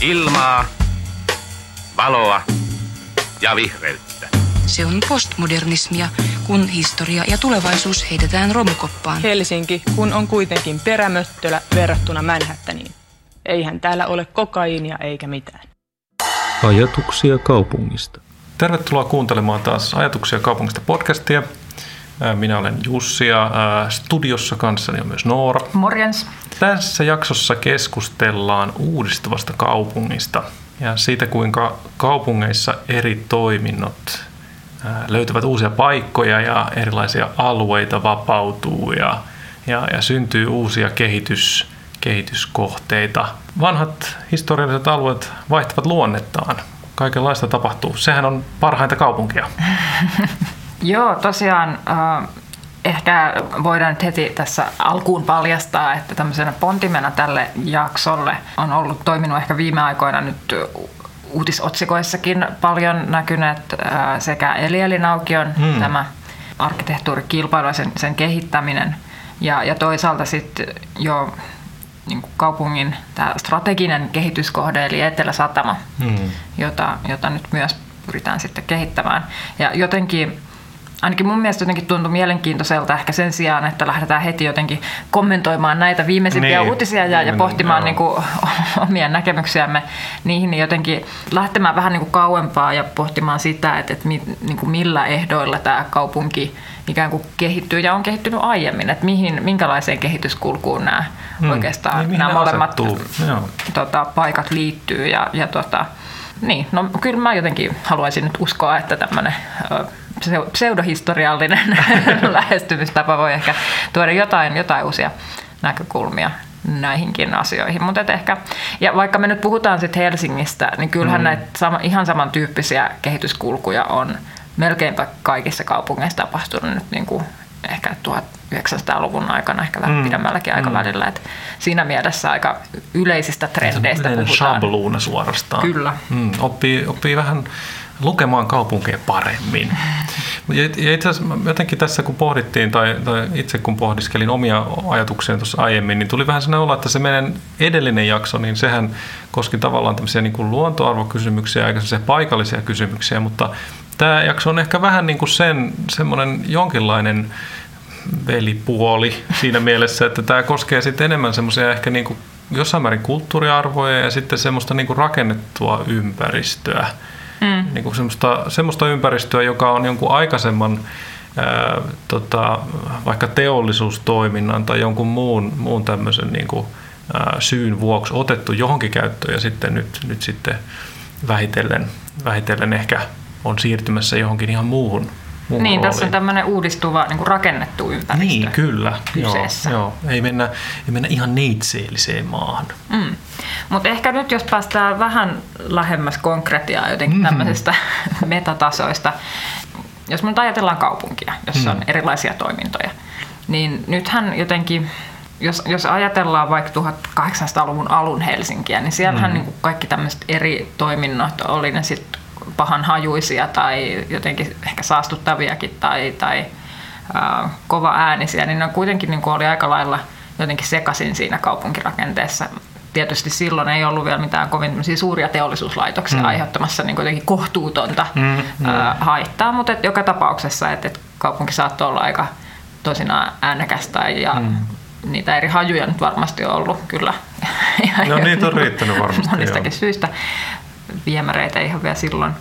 Ilmaa, valoa ja vihreyttä. Se on postmodernismia, kun historia ja tulevaisuus heitetään romukoppaan. Helsinki, kun on kuitenkin perämöttölä verrattuna Manhattaniin. Eihän täällä ole kokaiinia eikä mitään. Ajatuksia kaupungista. Tervetuloa kuuntelemaan taas Ajatuksia kaupungista podcastia. Minä olen Jussi ja studiossa kanssani on myös Noora. Morjens. Tässä jaksossa keskustellaan uudistuvasta kaupungista ja siitä, kuinka kaupungeissa eri toiminnot löytävät uusia paikkoja ja erilaisia alueita vapautuu ja, ja, ja syntyy uusia kehitys, kehityskohteita. Vanhat historialliset alueet vaihtavat luonnettaan. Kaikenlaista tapahtuu. Sehän on parhainta kaupunkia. Joo, tosiaan äh, ehkä voidaan nyt heti tässä alkuun paljastaa, että tämmöisenä pontimena tälle jaksolle on ollut toiminut ehkä viime aikoina nyt uutisotsikoissakin paljon näkyneet äh, sekä Eli Elinaukion hmm. tämä arkkitehtuurikilpailu ja sen, sen kehittäminen ja, ja toisaalta sitten jo niin kuin kaupungin tämä strateginen kehityskohde eli Etelä-Satama, hmm. jota, jota nyt myös pyritään sitten kehittämään. Ja jotenkin ainakin mun mielestä jotenkin tuntui mielenkiintoiselta ehkä sen sijaan, että lähdetään heti jotenkin kommentoimaan näitä viimeisimpiä niin, uutisia ja, ja pohtimaan niin kuin, omia näkemyksiämme niihin, niin jotenkin lähtemään vähän niin kuin kauempaa ja pohtimaan sitä, että, että niin kuin millä ehdoilla tämä kaupunki ikään kuin kehittyy ja on kehittynyt aiemmin, että mihin, minkälaiseen kehityskulkuun nämä hmm. oikeastaan niin, nämä molemmat tota, paikat liittyy ja, ja tota, niin, no kyllä mä jotenkin haluaisin nyt uskoa, että tämmöinen pseudohistoriallinen lähestymistapa voi ehkä tuoda jotain, jotain uusia näkökulmia näihinkin asioihin. Mutta ehkä, ja vaikka me nyt puhutaan sitten Helsingistä, niin kyllähän mm. näitä sama, ihan samantyyppisiä kehityskulkuja on melkeinpä kaikissa kaupungeissa tapahtunut nyt niin kuin ehkä 1900-luvun aikana, ehkä vähän mm. pidemmälläkin mm. aikavälillä. Et siinä mielessä aika yleisistä trendeistä puhutaan. Schabluuna suorastaan. Kyllä. Mm, oppii, oppii vähän lukemaan kaupunkeja paremmin. Ja itse asiassa jotenkin tässä kun pohdittiin, tai, tai itse kun pohdiskelin omia ajatuksia tuossa aiemmin, niin tuli vähän sellainen olla, että se meidän edellinen jakso, niin sehän koski tavallaan tämmöisiä niin kuin luontoarvokysymyksiä, eikä se paikallisia kysymyksiä, mutta tämä jakso on ehkä vähän niin kuin sen, semmoinen jonkinlainen velipuoli siinä mielessä, että tämä koskee sitten enemmän semmoisia ehkä niin kuin jossain määrin kulttuuriarvoja ja sitten semmoista niin kuin rakennettua ympäristöä. Mm. Niin kuin semmoista, semmoista ympäristöä, joka on jonkun aikaisemman ää, tota, vaikka teollisuustoiminnan tai jonkun muun, muun tämmöisen niin kuin, ää, syyn vuoksi otettu johonkin käyttöön ja sitten nyt, nyt sitten vähitellen, vähitellen ehkä on siirtymässä johonkin ihan muuhun Niin, rooliin. tässä on tämmöinen uudistuva niin kuin rakennettu ympäristö Niin, kyllä. Kyseessä. Joo, joo. Ei, mennä, ei mennä ihan neitseelliseen maahan. Mm. Mutta ehkä nyt jos päästään vähän lähemmäs konkretiaa jotenkin mm-hmm. tämmöisestä metatasoista. Jos me nyt ajatellaan kaupunkia, jossa mm. on erilaisia toimintoja, niin nythän jotenkin jos, jos ajatellaan vaikka 1800-luvun alun Helsinkiä, niin siellähän mm. niin kaikki tämmöiset eri toiminnot, oli ne sitten pahan hajuisia tai jotenkin ehkä saastuttaviakin tai, tai kova äänisiä, niin ne kuitenkin niin oli aika lailla jotenkin sekaisin siinä kaupunkirakenteessa. Tietysti silloin ei ollut vielä mitään kovin suuria teollisuuslaitoksia mm. aiheuttamassa niin jotenkin kohtuutonta mm, mm. Haittaa, mutta et joka tapauksessa, että et kaupunki saattoi olla aika tosinaan äänekästä ja mm. niitä eri hajuja nyt varmasti on ollut kyllä. No niitä on riittänyt varmasti. Monistakin joo. syistä viemäreitä ihan vielä silloin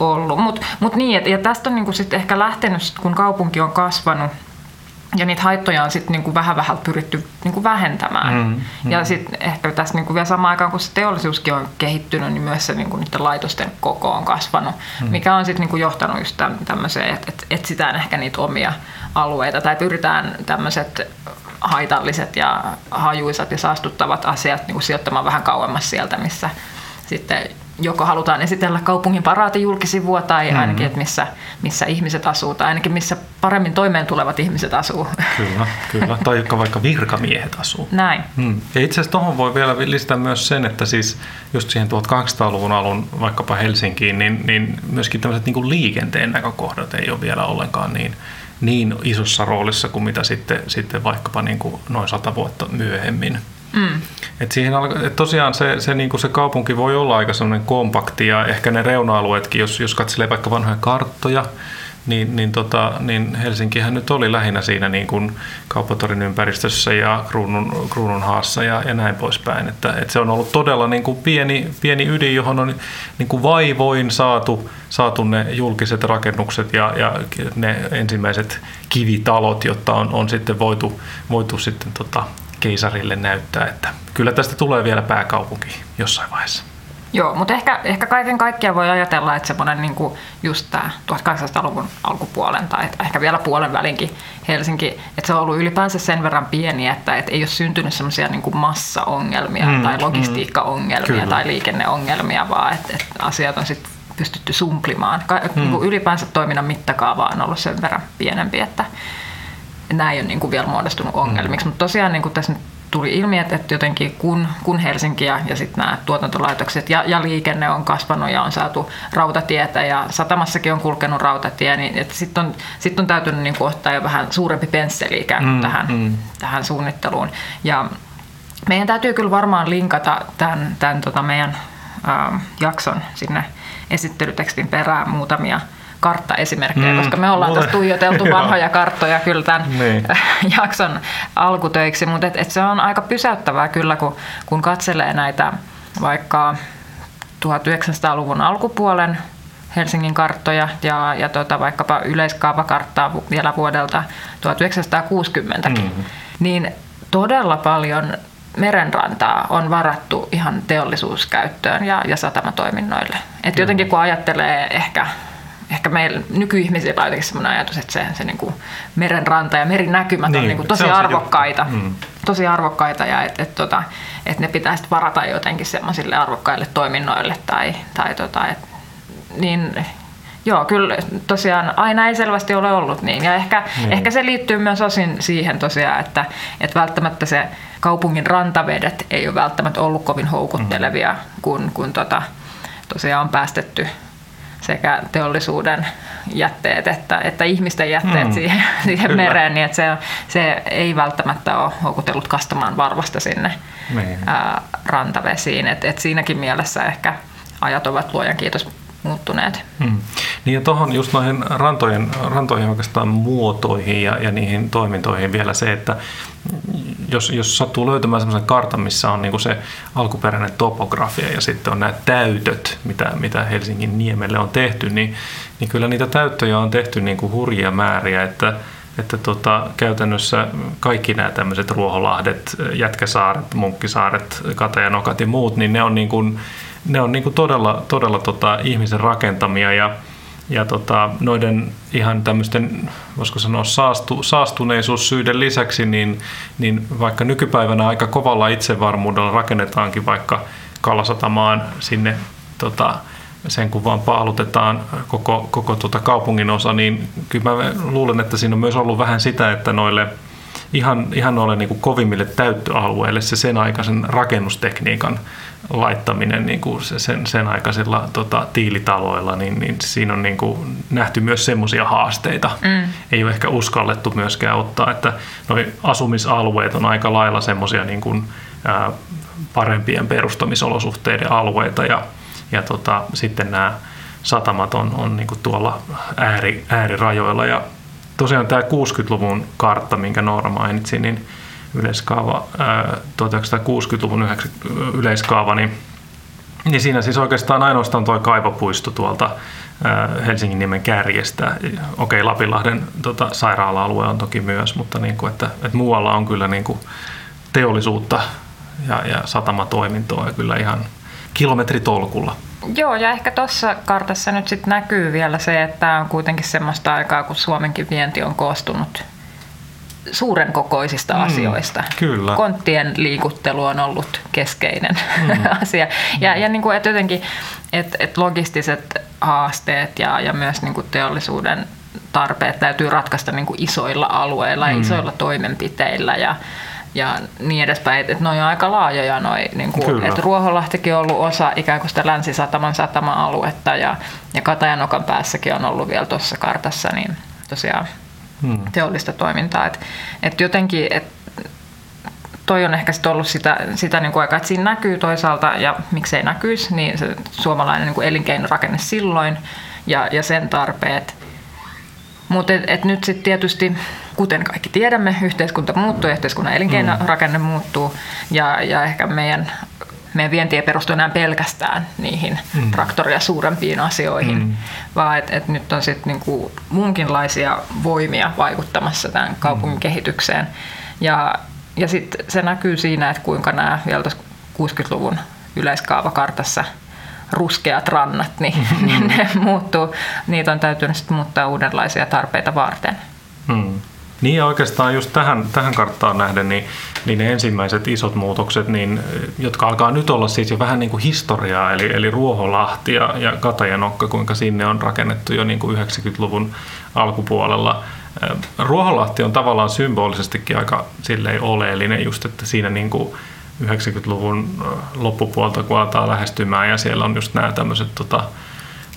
ollut. Mutta mut niin, ja tästä on niinku sit ehkä lähtenyt, kun kaupunki on kasvanut, ja niitä haittoja on sitten niinku vähän vähän pyritty niinku vähentämään. Mm, mm. Ja sitten ehkä tässä niinku vielä samaan aikaan, kun se teollisuuskin on kehittynyt, niin myös se niinku niiden laitosten koko on kasvanut, mm. mikä on sitten niinku johtanut just tämmöiseen, että et etsitään ehkä niitä omia alueita tai pyritään tämmöiset haitalliset ja hajuisat ja saastuttavat asiat niinku sijoittamaan vähän kauemmas sieltä, missä sitten joko halutaan esitellä kaupungin paraati julkisivua tai mm-hmm. ainakin, että missä, missä ihmiset asuu tai ainakin missä paremmin toimeen tulevat ihmiset asuu. Kyllä, kyllä. tai vaikka virkamiehet asuu. Näin. Mm. Ja itse asiassa tuohon voi vielä lisätä myös sen, että siis just siihen 1800-luvun alun vaikkapa Helsinkiin, niin, niin myöskin tämmöiset niin liikenteen näkökohdat ei ole vielä ollenkaan niin, niin isossa roolissa kuin mitä sitten, sitten vaikkapa niin kuin noin sata vuotta myöhemmin. Mm. Et siihen et tosiaan se, se, niin se kaupunki voi olla aika semmoinen kompakti ja ehkä ne reuna-alueetkin, jos, jos katselee vaikka vanhoja karttoja, niin, niin, tota, niin Helsinkihän nyt oli lähinnä siinä niin kuin kauppatorin ympäristössä ja kruunun, kruunun haassa ja, ja näin poispäin. Että, että se on ollut todella niin kuin pieni, pieni ydin, johon on niin kuin vaivoin saatu, saatu ne julkiset rakennukset ja, ja ne ensimmäiset kivitalot, jotta on, on sitten voitu, voitu sitten tota, keisarille näyttää, että kyllä tästä tulee vielä pääkaupunki jossain vaiheessa. Joo, mutta ehkä, ehkä kaiken kaikkiaan voi ajatella, että semmoinen niin kuin just tämä 1800-luvun alkupuolen tai ehkä vielä puolen välinkin Helsinki, että se on ollut ylipäänsä sen verran pieni, että, että ei ole syntynyt semmoisia niin kuin massaongelmia mm, tai logistiikkaongelmia mm, tai liikenneongelmia, vaan että, että asiat on sitten pystytty sumplimaan. Ka- mm. niin ylipäänsä toiminnan mittakaava on ollut sen verran pienempi, että nämä ei ole niin kuin vielä muodostunut ongelmiksi. Mm. Mutta tosiaan niin kuin tässä nyt tuli ilmi, että, että jotenkin kun, kun Helsinki ja, ja sitten nämä tuotantolaitokset ja, ja liikenne on kasvanut ja on saatu rautatietä ja satamassakin on kulkenut rautatie, niin sitten on, sit on täytynyt niin kuin ottaa jo vähän suurempi pensseli ikään kuin mm, tähän, mm. tähän suunnitteluun. Ja meidän täytyy kyllä varmaan linkata tämän, tämän tota meidän ää, jakson sinne esittelytekstin perään muutamia karttaesimerkkejä, mm, koska me ollaan mulle, tässä tuijoteltu vanhoja karttoja kyllä tämän niin. jakson alkutöiksi, mutta et, et se on aika pysäyttävää kyllä, kun, kun katselee näitä vaikka 1900-luvun alkupuolen Helsingin karttoja ja, ja tota, vaikkapa yleiskaavakarttaa vielä vuodelta 1960, mm. niin todella paljon merenrantaa on varattu ihan teollisuuskäyttöön ja, ja satamatoiminnoille. Et jotenkin kun ajattelee ehkä ehkä meillä nykyihmisillä on jotenkin sellainen ajatus, että se, se niin kuin merenranta ja merinäkymät niin, on niin kuin tosi arvokkaita. Mm. Tosi arvokkaita ja että et, tota, et ne pitäisi varata jotenkin semmoisille arvokkaille toiminnoille. Tai, tai tota, et, niin Joo, kyllä tosiaan aina ei selvästi ole ollut niin. Ja ehkä, niin. ehkä se liittyy myös osin siihen tosiaan, että, että välttämättä se kaupungin rantavedet ei ole välttämättä ollut kovin houkuttelevia, mm. kun, kun tota, tosiaan on päästetty sekä teollisuuden jätteet että, että ihmisten jätteet mm. siihen, siihen mereen, niin että se, se ei välttämättä ole houkutellut kastamaan varvasta sinne niin. ää, rantavesiin. Et, et siinäkin mielessä ehkä ajat ovat luojan kiitos muuttuneet. Hmm. Niin ja tuohon just noihin rantojen, rantoihin oikeastaan muotoihin ja, ja niihin toimintoihin vielä se, että jos, jos sattuu löytämään sellaisen kartan, missä on niinku se alkuperäinen topografia ja sitten on nämä täytöt, mitä, mitä Helsingin niemelle on tehty, niin, niin kyllä niitä täyttöjä on tehty niinku hurjia määriä, että että tota, käytännössä kaikki nämä tämmöiset Ruoholahdet, Jätkäsaaret, Munkkisaaret, Katajanokat ja muut, niin ne on, niin kuin, ne on niin kuin todella, todella tota, ihmisen rakentamia ja ja tota, noiden ihan tämmöisten, voisiko sanoa, saastu, saastuneisuussyiden lisäksi, niin, niin vaikka nykypäivänä aika kovalla itsevarmuudella rakennetaankin vaikka Kalasatamaan sinne tota, sen kun vaan paalutetaan koko, koko tuota kaupungin osa, niin kyllä mä luulen, että siinä on myös ollut vähän sitä, että noille ihan, ihan noille niin kovimmille täyttöalueille se sen aikaisen rakennustekniikan laittaminen niin kuin sen, sen aikaisilla tota, tiilitaloilla, niin, niin siinä on niin kuin nähty myös semmoisia haasteita. Mm. Ei ole ehkä uskallettu myöskään ottaa, että noi asumisalueet on aika lailla semmoisia niin kuin, ää, parempien perustamisolosuhteiden alueita ja, ja tota, sitten nämä satamat on, on niin kuin tuolla ääri, äärirajoilla ja tosiaan tämä 60-luvun kartta, minkä Noora mainitsi, niin yleiskaava, 1960-luvun yleiskaava, niin, niin siinä siis oikeastaan ainoastaan tuo kaivopuisto tuolta Helsingin nimen kärjestä. Okei, Lapinlahden tota, sairaala-alue on toki myös, mutta niin kuin, että, että muualla on kyllä niin kuin teollisuutta ja, ja satamatoimintoa ja kyllä ihan kilometritolkulla. Joo, ja ehkä tuossa kartassa nyt sitten näkyy vielä se, että tämä on kuitenkin semmoista aikaa, kun Suomenkin vienti on koostunut suuren kokoisista mm, asioista. Kyllä. Konttien liikuttelu on ollut keskeinen mm. asia. Ja, ja niin kuin, että jotenkin että, että logistiset haasteet ja, ja myös niin kuin teollisuuden tarpeet täytyy ratkaista niin kuin isoilla alueilla mm. ja isoilla toimenpiteillä. Ja, ja niin edespäin. Että et ne on aika laajoja noi, niin kuin, että Ruoholahtikin on ollut osa ikään kuin sitä Länsi-Sataman satama-aluetta ja, ja Katajanokan päässäkin on ollut vielä tuossa kartassa, niin tosiaan hmm. teollista toimintaa. Että et jotenkin, et toi on ehkä sit ollut sitä, sitä niin kuin aikaa, että siinä näkyy toisaalta, ja miksei näkyisi, niin se suomalainen niin kuin elinkeinorakenne silloin ja, ja sen tarpeet. Mutta et, et nyt sitten tietysti, kuten kaikki tiedämme, yhteiskunta muuttuu, yhteiskunnan elinkeinorakenne mm. muuttuu, ja, ja ehkä meidän meidän vienti ei perustu enää pelkästään niihin mm. traktoria suurempiin asioihin, mm. vaan että et nyt on sitten niinku muunkinlaisia voimia vaikuttamassa tämän kaupungin mm. kehitykseen. Ja, ja sitten se näkyy siinä, että kuinka nämä vielä 60-luvun yleiskaavakartassa ruskeat rannat, niin mm. ne muuttuu. Niitä on täytynyt sitten muuttaa uudenlaisia tarpeita varten. Mm. Niin ja oikeastaan just tähän, tähän karttaan nähden, niin, niin ne ensimmäiset isot muutokset, niin, jotka alkaa nyt olla siis jo vähän niin kuin historiaa, eli, eli Ruoholahti ja, ja Katajanokka, kuinka sinne on rakennettu jo niin kuin 90-luvun alkupuolella. Ruoholahti on tavallaan symbolisestikin aika silleen oleellinen just, että siinä niin kuin 90-luvun loppupuolta kun aletaan lähestymään ja siellä on just nämä tämmöiset tota,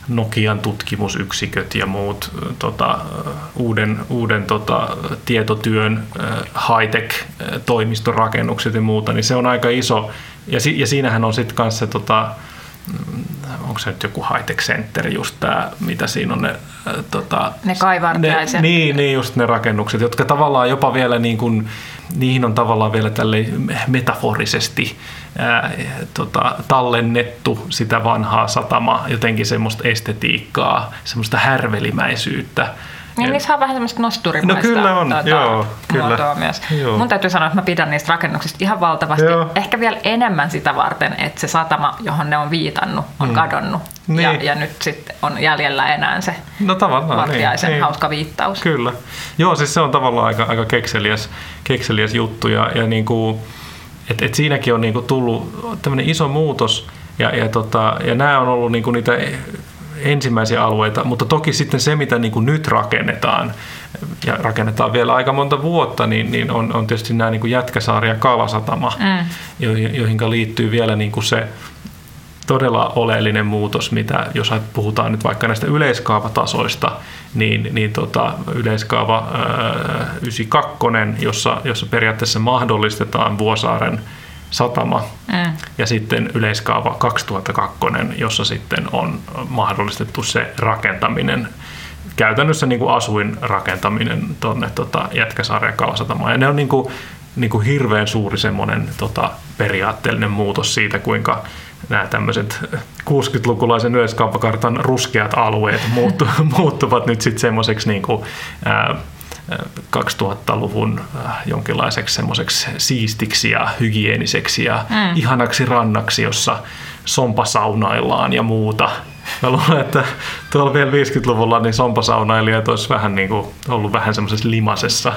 Nokian tutkimusyksiköt ja muut tota, uuden, uuden tota, tietotyön high-tech toimistorakennukset ja muuta, niin se on aika iso. Ja, si, ja siinähän on sitten kanssa tota, onko se nyt joku high-tech center, just tämä, mitä siinä on ne... Äh, tota, ne kaivartiaiset. Ne, niin, niin, just ne rakennukset, jotka tavallaan jopa vielä niin kuin, niihin on tavallaan vielä tälle metaforisesti ää, tota, tallennettu sitä vanhaa satamaa, jotenkin semmoista estetiikkaa, semmoista härvelimäisyyttä. Niin niissä on vähän semmoista nosturimaista no, kyllä on, tuota, joo, kyllä. myös. Joo. Mun täytyy sanoa, että mä pidän niistä rakennuksista ihan valtavasti. Joo. Ehkä vielä enemmän sitä varten, että se satama, johon ne on viitannut, on mm. kadonnut. Niin. Ja, ja nyt sitten on jäljellä enää se no, tavallaan, niin, niin. hauska viittaus. Kyllä. Joo, siis se on tavallaan aika, aika kekseliäs, kekseliäs juttu. Ja, ja niin kuin, et, et siinäkin on niinku tullut tämmöinen iso muutos. Ja, ja, tota, ja nämä on ollut niinku niitä ensimmäisiä alueita, mutta toki sitten se, mitä niin kuin nyt rakennetaan, ja rakennetaan vielä aika monta vuotta, niin, niin on, on tietysti nämä niin kuin Jätkäsaari ja Kalasatama, mm. joihin, joihin liittyy vielä niin kuin se todella oleellinen muutos, mitä jos puhutaan nyt vaikka näistä yleiskaavatasoista, niin, niin tota, yleiskaava ää, 92, jossa, jossa periaatteessa mahdollistetaan Vuosaaren satama mm. ja sitten yleiskaava 2002, jossa sitten on mahdollistettu se rakentaminen käytännössä niin kuin asuin rakentaminen tuonne tota, Jätkäsaaren kalasatamaan. Ja ne on niin kuin, niin kuin hirveän suuri semmoinen tota, periaatteellinen muutos siitä, kuinka nämä tämmöiset 60-lukulaisen yleiskauppakartan ruskeat alueet muuttu, muuttuvat nyt sitten semmoiseksi niin kuin, ää, 2000-luvun äh, jonkinlaiseksi semmoiseksi siistiksi ja hygieniseksi ja mm. ihanaksi rannaksi, jossa sompasaunaillaan ja muuta. Mä luulen, että tuolla vielä 50-luvulla niin sompasaunailijat olisi vähän niin kuin ollut vähän semmoisessa limasessa.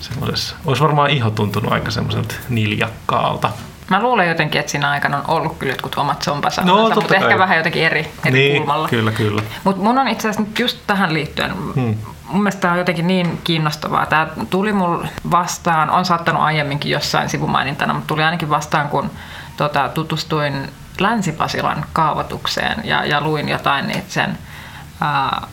Semmoisessa. Olisi varmaan iho tuntunut aika semmoiselta niljakkaalta. Mä luulen jotenkin, että siinä aikana on ollut kyllä jotkut omat sompasaunansa, no, mutta ehkä vähän jotenkin eri, eri niin, kulmalla. Kyllä, kyllä. Mutta mun on itse asiassa nyt just tähän liittyen, hmm. Mun mielestä tämä on jotenkin niin kiinnostavaa. Tämä tuli mulle vastaan, on saattanut aiemminkin jossain sivumainintana, mutta tuli ainakin vastaan, kun tota, tutustuin Länsi-Pasilan kaavoitukseen ja, ja luin jotain niitä sen ää,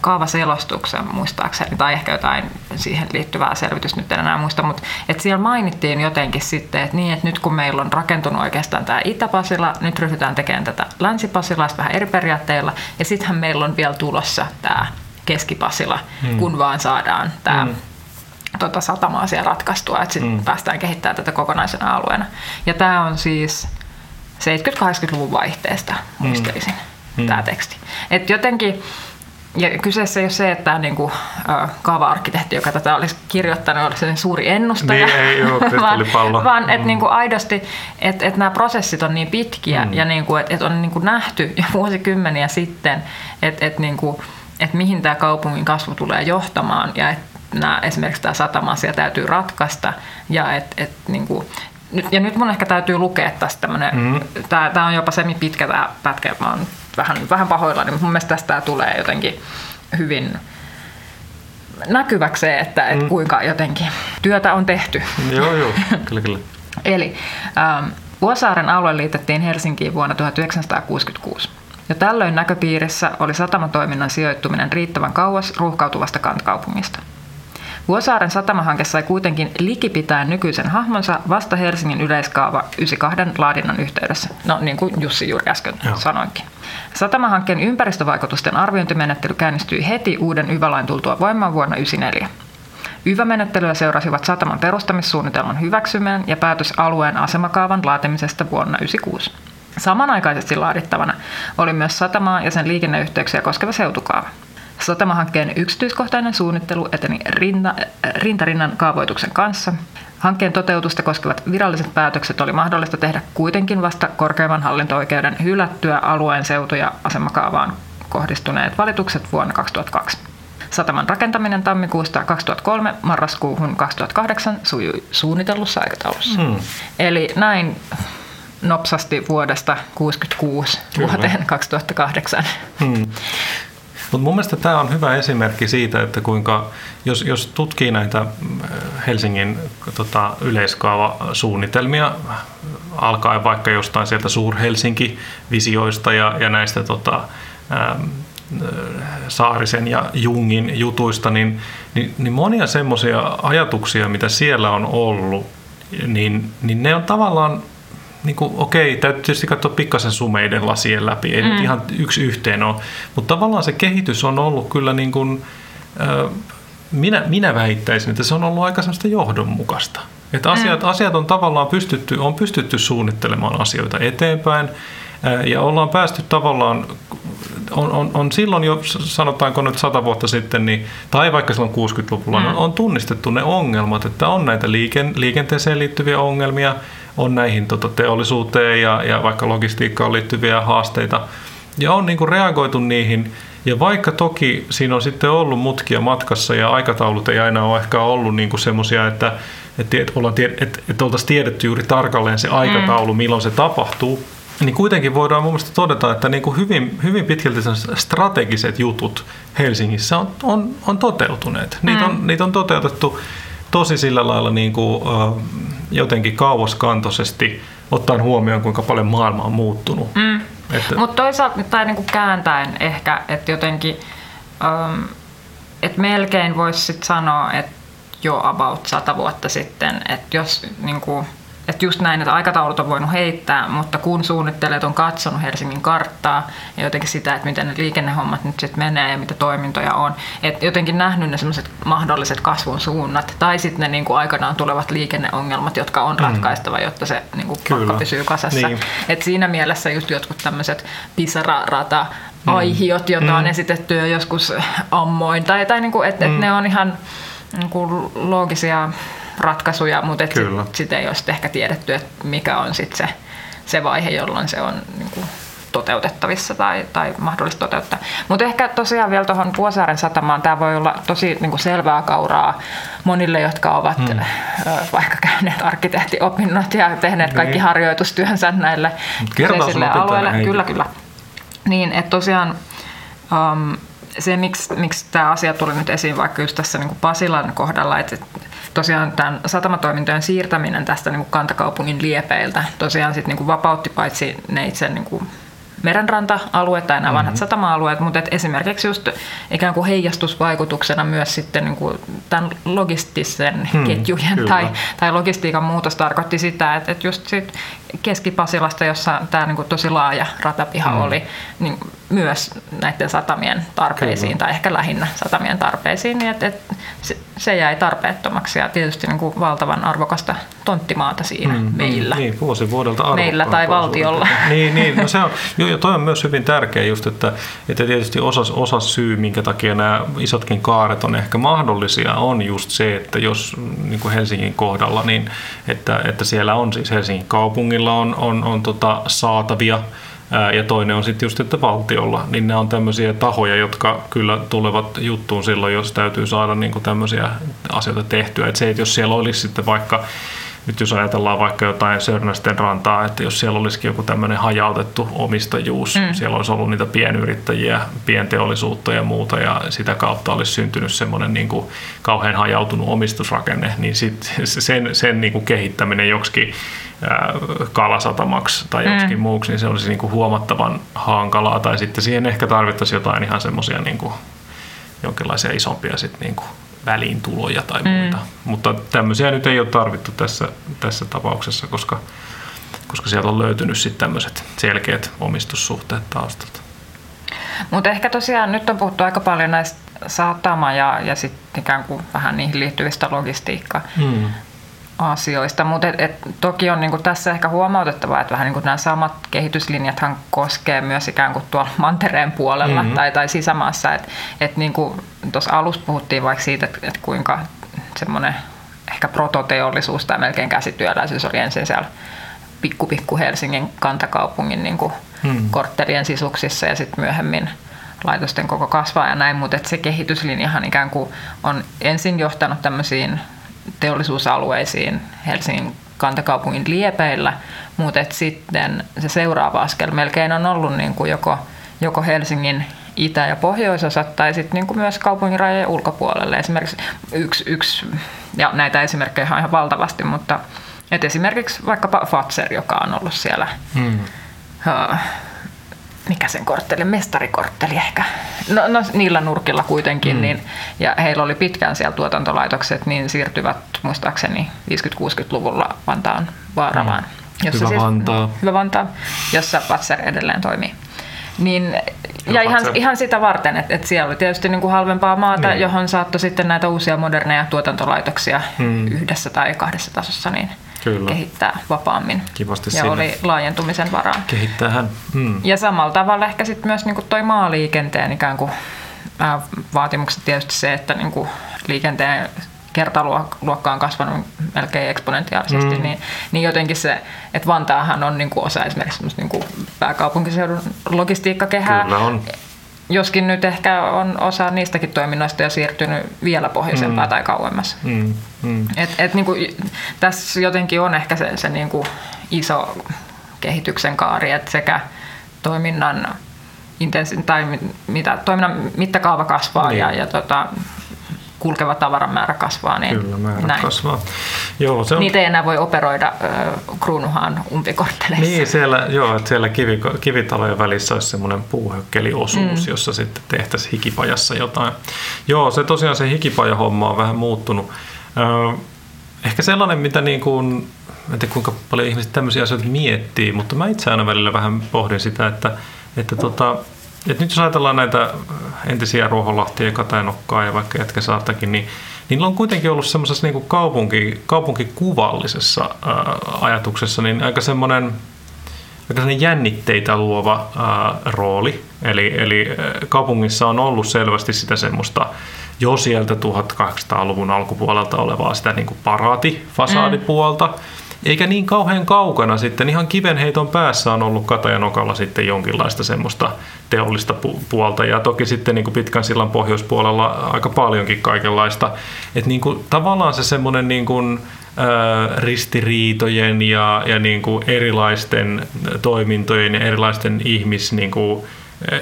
kaavaselostuksen muistaakseni, tai ehkä jotain siihen liittyvää selvitystä nyt en enää muista, mutta että siellä mainittiin jotenkin sitten, että niin, että nyt kun meillä on rakentunut oikeastaan tämä Itä-Pasila, nyt ryhdytään tekemään tätä Länsi-Pasilaa vähän eri periaatteilla, ja sittenhän meillä on vielä tulossa tämä Keski-Pasila, hmm. kun vaan saadaan tämä hmm tota, satama-asia ratkaistua, että sitten hmm. päästään kehittämään tätä kokonaisena alueena. Ja tämä on siis 70-80-luvun vaihteesta, muistelisin, hmm. tämä teksti. Et jotenkin ja kyseessä ei ole se, että tämä niin kuin, äh, kaava-arkkitehti, joka tätä olisi kirjoittanut, olisi sellainen suuri ennustaja. Niin, ei ole vaan, vaan mm. että niin kuin aidosti, että, että nämä prosessit on niin pitkiä mm. ja niin kuin, että, että on niin kuin nähty jo vuosikymmeniä sitten, että, että, niin kuin, että mihin tämä kaupungin kasvu tulee johtamaan ja että nämä, esimerkiksi tämä satama-asia täytyy ratkaista ja että, että niin kuin, nyt, ja nyt mun ehkä täytyy lukea tästä tämmöinen, mm. tämä, tämä on jopa semi pitkä tämä pätkä, mä oon vähän, vähän pahoillani, mutta mun mielestä tästä tulee jotenkin hyvin näkyväksi se, että et mm. kuinka jotenkin työtä on tehty. Joo, joo, kyllä, kyllä. Eli ähm, Vuosaaren alue liitettiin Helsinkiin vuonna 1966. Jo tällöin näköpiirissä oli satamatoiminnan sijoittuminen riittävän kauas ruuhkautuvasta kantkaupungista. Vuosaaren satamahanke sai kuitenkin likipitää nykyisen hahmonsa vasta Helsingin yleiskaava 92 laadinnan yhteydessä. No niin kuin Jussi juuri äsken Joo. sanoinkin. Satamahankkeen ympäristövaikutusten arviointimenettely käynnistyi heti uuden YVA-lain tultua voimaan vuonna 1994. YVA-menettelyä seurasivat sataman perustamissuunnitelman hyväksyminen ja päätös alueen asemakaavan laatimisesta vuonna 1996. Samanaikaisesti laadittavana oli myös satamaa ja sen liikenneyhteyksiä koskeva seutukaava. Satamahankkeen yksityiskohtainen suunnittelu eteni rinta, rintarinnan kaavoituksen kanssa. Hankkeen toteutusta koskevat viralliset päätökset oli mahdollista tehdä kuitenkin vasta korkeimman hallinto-oikeuden hylättyä alueen seutu- ja asemakaavaan kohdistuneet valitukset vuonna 2002. Sataman rakentaminen tammikuusta 2003 marraskuuhun 2008 sujui suunnitellussa aikataulussa. Hmm. Eli näin nopsasti vuodesta 1966 Kyllä. vuoteen 2008. Hmm. Mutta mun mielestä tämä on hyvä esimerkki siitä, että kuinka, jos, jos tutkii näitä mm, Helsingin tota, yleiskaavasuunnitelmia, alkaen vaikka jostain sieltä Suur-Helsinki-visioista ja, ja näistä tota, ää, Saarisen ja Jungin jutuista, niin, niin, niin monia semmoisia ajatuksia, mitä siellä on ollut, niin, niin ne on tavallaan niin kuin, okei, täytyy tietysti katsoa pikkasen sumeiden lasien läpi, ei mm. nyt ihan yksi yhteen ole, mutta tavallaan se kehitys on ollut kyllä niin kuin, äh, minä, minä väittäisin, että se on ollut aika semmoista johdonmukaista. Että asiat, mm. asiat on tavallaan pystytty, on pystytty suunnittelemaan asioita eteenpäin äh, ja ollaan päästy tavallaan on, on, on silloin jo, sanotaanko nyt sata vuotta sitten, niin, tai vaikka silloin 60-luvulla, mm. on, on tunnistettu ne ongelmat, että on näitä liiken, liikenteeseen liittyviä ongelmia, on näihin tota, teollisuuteen ja, ja vaikka logistiikkaan liittyviä haasteita, ja on niin kuin reagoitu niihin, ja vaikka toki siinä on sitten ollut mutkia matkassa ja aikataulut ei aina ole ehkä ollut niin kuin semmoisia, että, että, että, että, että oltaisiin tiedetty juuri tarkalleen se aikataulu, mm. milloin se tapahtuu, niin kuitenkin voidaan mun mielestä todeta, että niin kuin hyvin, hyvin pitkälti strategiset jutut Helsingissä on, on, on toteutuneet. Niitä, mm. on, niitä on toteutettu tosi sillä lailla niin kuin, jotenkin kauaskantoisesti, ottaen huomioon, kuinka paljon maailma on muuttunut. Mm. Että... Mutta toisaalta, tai niin kuin kääntäen ehkä, että jotenkin, um, että melkein voisi sanoa, että jo about sata vuotta sitten, että jos niin kuin, että just näin, että aikataulut on voinut heittää, mutta kun suunnittelijat on katsonut Helsingin karttaa ja jotenkin sitä, että miten ne liikennehommat nyt sitten menee ja mitä toimintoja on, että jotenkin nähnyt ne semmoiset mahdolliset kasvun suunnat tai sitten ne niin kuin aikanaan tulevat liikenneongelmat, jotka on ratkaistava, jotta se niin kuin pakka pysyy kasassa. Niin. Et siinä mielessä just jotkut tämmöiset pisara-rata aihiot, joita mm. on esitetty jo joskus ammoin, tai, tai niin kuin, että mm. et ne on ihan niin kuin loogisia ratkaisuja, mutta sitten sit ei ole sit ehkä tiedetty, että mikä on sit se, se vaihe, jolloin se on niin kuin toteutettavissa tai, tai mahdollista toteuttaa. Mutta ehkä tosiaan vielä tuohon Vuosaaren satamaan, tämä voi olla tosi niin kuin selvää kauraa monille, jotka ovat hmm. vaikka käyneet arkkitehtiopinnot ja tehneet niin. kaikki harjoitustyönsä näille kyseisille alueille. Kyllä, kyllä. Niin, että tosiaan um, se, miksi, miksi tämä asia tuli nyt esiin vaikka just tässä niin kuin Pasilan kohdalla, että tosiaan tämän satamatoimintojen siirtäminen tästä niin kuin kantakaupungin liepeiltä tosiaan sit niin kuin vapautti paitsi ne itse niin kuin merenranta-alueet tai nämä vanhat mm-hmm. satama-alueet, mutta et esimerkiksi just ikään kuin heijastusvaikutuksena myös sitten niin kuin tämän logistisen hmm, ketjujen tai, tai logistiikan muutos tarkoitti sitä, että, että just sit Keski-Pasilasta, jossa tämä niin kuin tosi laaja ratapiha hmm. oli, niin myös näiden satamien tarpeisiin kyllä. tai ehkä lähinnä satamien tarpeisiin, niin että, että se, se jäi tarpeettomaksi ja tietysti niin kuin valtavan arvokasta tonttimaata siinä hmm, meillä. Niin, vuosi vuodelta Meillä tai valtiolla. Niin, niin no se on, joo, ja toi on myös hyvin tärkeä just, että, että tietysti osa, osa syy, minkä takia nämä isotkin kaaret on ehkä mahdollisia, on just se, että jos niin kuin Helsingin kohdalla, niin että, että siellä on siis Helsingin kaupungilla on, on, on tota saatavia, ja toinen on sitten just, että valtiolla, niin ne on tämmöisiä tahoja, jotka kyllä tulevat juttuun silloin, jos täytyy saada niin kuin tämmöisiä asioita tehtyä. Että se, että jos siellä olisi sitten vaikka nyt jos ajatellaan vaikka jotain Sörnästen rantaa, että jos siellä olisikin joku tämmöinen hajautettu omistajuus, mm. siellä olisi ollut niitä pienyrittäjiä, pienteollisuutta ja muuta, ja sitä kautta olisi syntynyt semmoinen niin kuin kauhean hajautunut omistusrakenne, niin sit sen, sen niin kuin kehittäminen joksikin kalasatamaksi tai joksikin mm. muuksi, niin se olisi niin kuin huomattavan hankalaa, tai sitten siihen ehkä tarvittaisiin jotain ihan semmoisia niin kuin jonkinlaisia isompia sit niin kuin väliintuloja tai muita. Mm. Mutta tämmöisiä nyt ei ole tarvittu tässä, tässä tapauksessa, koska, koska siellä on löytynyt sitten tämmöiset selkeät omistussuhteet taustalta. Mutta ehkä tosiaan nyt on puhuttu aika paljon näistä satama ja, ja sitten ikään kuin vähän niihin liittyvistä logistiikka mm asioista, mutta et, et, toki on niinku tässä ehkä huomautettava, että vähän niinku nämä samat kehityslinjathan koskee myös ikään kuin tuolla mantereen puolella mm-hmm. tai, tai sisämaassa. Että et niinku, tuossa alussa puhuttiin vaikka siitä, että et kuinka semmoinen ehkä prototeollisuus tai melkein käsityöläisyys oli ensin siellä pikku pikku Helsingin kantakaupungin niinku mm. korttelien sisuksissa ja sitten myöhemmin laitosten koko kasvaa ja näin, mutta se kehityslinjahan ikään kuin on ensin johtanut tämmöisiin teollisuusalueisiin Helsingin kantakaupungin liepeillä, mutta sitten se seuraava askel melkein on ollut niin kuin joko, joko Helsingin itä- ja pohjoisosat tai sitten niin kuin myös kaupungin rajojen ulkopuolelle. Esimerkiksi yksi, yksi, ja näitä esimerkkejä on ihan valtavasti, mutta et esimerkiksi vaikkapa Fatser, joka on ollut siellä hmm mikä sen kortteli, mestarikortteli ehkä. No, no niillä nurkilla kuitenkin, mm. niin, ja heillä oli pitkään siellä tuotantolaitokset, niin siirtyvät muistaakseni 50-60-luvulla Vantaan Vaaralaan. Mm. Jossa hyvä siis, Vantaa. Hyvä Vantaa, jossa Patser edelleen toimii. Niin, ja ihan, ihan sitä varten, että, että siellä oli tietysti niin kuin halvempaa maata, niin. johon saattoi sitten näitä uusia moderneja tuotantolaitoksia mm. yhdessä tai kahdessa tasossa niin Kyllä. kehittää vapaammin. Kivasti ja sinne. oli laajentumisen varaa. hän. Mm. Ja samalla tavalla ehkä sitten myös niin toi maaliikenteen ikään kuin vaatimukset tietysti se, että niin kuin liikenteen kertaluokka on kasvanut melkein eksponentiaalisesti, mm. niin, niin jotenkin se, että Vantaahan on niin kuin osa esimerkiksi niin kuin pääkaupunkiseudun logistiikkakehää. Kyllä on. Joskin nyt ehkä on osa niistäkin toiminnoista jo siirtynyt vielä pohjoisempaa mm. tai kauemmas. Mm. Mm. Et, et niin kuin, tässä jotenkin on ehkä se, se niin kuin iso kehityksen kaari, että sekä toiminnan intensi- tai mitä, toiminnan mittakaava kasvaa niin. ja, ja tota, kulkeva tavaran määrä kasvaa, niin Kyllä, määrä näin. kasvaa. Joo, se on... Niitä ei enää voi operoida äh, kruunuhaan umpikortteleissa. Niin, siellä, joo, että siellä kivi, kivitalojen välissä olisi semmoinen puuhökkeliosuus, mm. jossa sitten tehtäisiin hikipajassa jotain. Joo, se tosiaan se hikipajahomma on vähän muuttunut. Äh, ehkä sellainen, mitä niin kuin, en tiedä kuinka paljon ihmiset tämmöisiä asioita miettii, mutta mä itse aina välillä vähän pohdin sitä, että, että tota, et nyt jos ajatellaan näitä entisiä Ruoholahtia, Katajanokkaa ja vaikka Jätkäsaartakin, niin niillä on kuitenkin ollut semmoisessa niin kaupunki, kaupunkikuvallisessa ää, ajatuksessa niin aika semmoinen aika jännitteitä luova ää, rooli. Eli, eli kaupungissa on ollut selvästi sitä semmoista jo sieltä 1800-luvun alkupuolelta olevaa sitä niin paraatifasaadipuolta. Mm eikä niin kauhean kaukana sitten, ihan kivenheiton päässä on ollut Katajanokalla sitten jonkinlaista semmoista teollista puolta. Ja toki sitten niin kuin pitkän sillan pohjoispuolella aika paljonkin kaikenlaista. Että niin kuin, tavallaan se semmoinen niin kuin, ristiriitojen ja, ja niin kuin erilaisten toimintojen ja erilaisten ihmis niin kuin,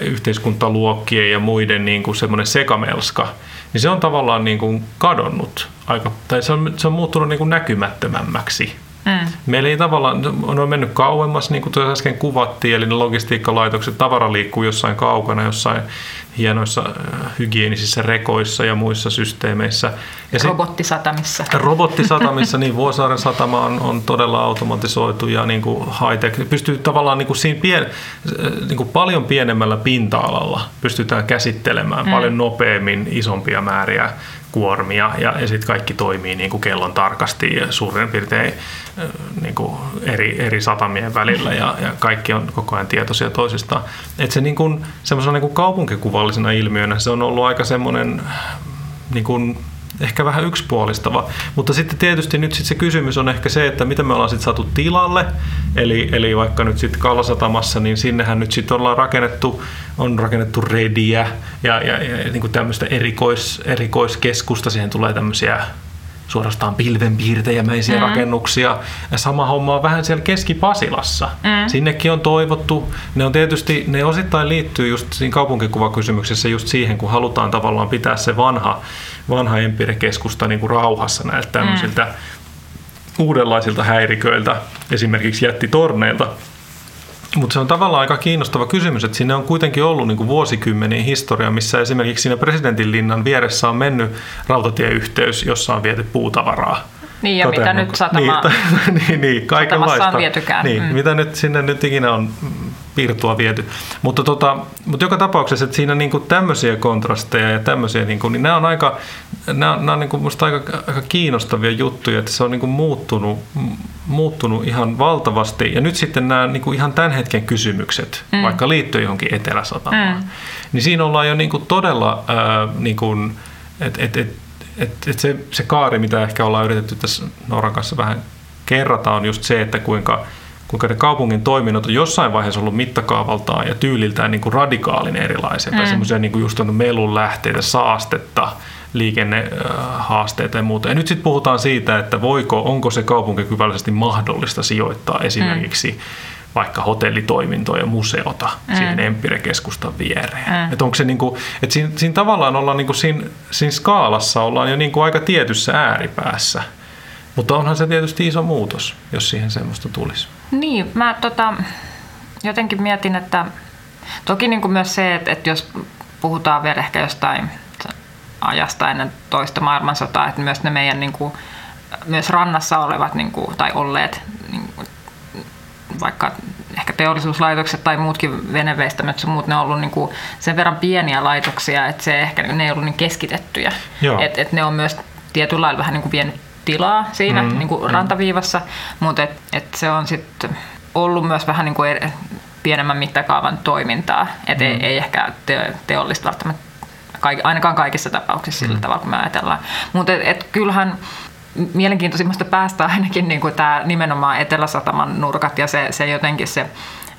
yhteiskuntaluokkien ja muiden niin kuin semmoinen sekamelska, niin se on tavallaan niin kuin kadonnut aika, tai se on, se on muuttunut niin kuin näkymättömämmäksi Mm. Meillä ei tavallaan, ne on mennyt kauemmas, niin kuin tuossa äsken kuvattiin, eli ne logistiikkalaitokset, tavara liikkuu jossain kaukana, jossain hienoissa äh, hygienisissä rekoissa ja muissa systeemeissä. Ja robottisatamissa. Se, robottisatamissa, niin Vuosaaren satama on, on todella automatisoitu ja niin kuin high-tech. Pystyy tavallaan niin kuin siinä pien, äh, niin kuin paljon pienemmällä pinta-alalla pystytään käsittelemään mm. paljon nopeammin isompia määriä kuormia ja, ja sitten kaikki toimii niin kuin kellon tarkasti ja suurin piirtein niin kuin eri, eri satamien välillä ja, ja kaikki on koko ajan tietoisia toisistaan. Et se niin kuin, niin kuin kaupunkikuvallisena ilmiönä se on ollut aika semmoinen niin kuin ehkä vähän yksipuolistava. Mutta sitten tietysti nyt sit se kysymys on ehkä se, että mitä me ollaan sitten saatu tilalle. Eli, eli vaikka nyt sitten Kallasatamassa, niin sinnehän nyt sitten ollaan rakennettu, on rakennettu rediä ja, ja, ja niin tämmöistä erikois, erikoiskeskusta. Siihen tulee tämmöisiä suorastaan pilvenpiirtejämäisiä mm. rakennuksia. Ja sama homma on vähän siellä Keski-Pasilassa. Mm. Sinnekin on toivottu. Ne on tietysti, ne osittain liittyy just siinä kaupunkikuvakysymyksessä just siihen, kun halutaan tavallaan pitää se vanha, vanha Empire-keskusta niin kuin rauhassa näiltä tämmöisiltä mm. uudenlaisilta häiriköiltä, esimerkiksi jättitorneilta. Mutta se on tavallaan aika kiinnostava kysymys, että sinne on kuitenkin ollut niin kuin vuosikymmenien historia, missä esimerkiksi siinä presidentin linnan vieressä on mennyt rautatieyhteys, jossa on viety puutavaraa. Niin, ja mitä Toteen nyt satama, niin, niin, niin, kaikenlaista. on vietykään. Niin, Mm. mitä nyt sinne nyt ikinä on piirtua viety. Mutta, tota, mutta joka tapauksessa, että siinä niinku tämmöisiä kontrasteja ja tämmöisiä, niinku, niin nämä on aika, nämä on, nämä on niinku musta aika, aika kiinnostavia juttuja, että se on niinku muuttunut, muuttunut ihan valtavasti. Ja nyt sitten nämä niinku ihan tämän hetken kysymykset, mm. vaikka liittyen johonkin Etelä-Satamaan, mm. niin siinä ollaan jo niinku todella, ää, niinku, että et, et, et, et se, se kaari, mitä ehkä ollaan yritetty tässä Norran kanssa vähän kerrata, on just se, että kuinka, kuinka ne kaupungin toiminnot on jossain vaiheessa ollut mittakaavaltaan ja tyyliltään niin kuin radikaalin erilaisia. Mm. Tai semmoisia niin kuin just melun lähteitä, saastetta, liikennehaasteita ja muuta. Ja nyt sitten puhutaan siitä, että voiko, onko se kaupunkikyvällisesti mahdollista sijoittaa esimerkiksi mm vaikka hotellitoimintoa ja museota mm. siihen Empire-keskustan viereen. Mm. Että onko se niinku, että siinä, siinä tavallaan ollaan niinku siinä, siinä skaalassa ollaan jo niinku aika tietyssä ääripäässä. Mutta onhan se tietysti iso muutos, jos siihen semmoista tulisi. Niin, mä tota, jotenkin mietin, että toki niin kuin myös se, että, että jos puhutaan vielä ehkä jostain ajasta ennen toista maailmansotaa, että myös ne meidän niin kuin, myös rannassa olevat niin kuin, tai olleet niin kuin, vaikka ehkä teollisuuslaitokset tai muutkin veneveistämät sun muut, ne on ollut niin kuin sen verran pieniä laitoksia, että se ehkä ne ei ollut niin keskitettyjä. Että et ne on myös tietyllä lailla vähän niin kuin vienyt tilaa siinä mm, niin kuin mm. rantaviivassa, mutta et, et se on sitten ollut myös vähän niin kuin eri, pienemmän mittakaavan toimintaa, että mm. ei, ei ehkä te, teollista välttämättä kaik, ainakaan kaikissa tapauksissa sillä mm. tavalla, kun me ajatellaan. Mutta et, et kyllähän mielenkiintoisimmasta päästä ainakin niin kuin tämä nimenomaan Etelä-Sataman nurkat ja se, se jotenkin se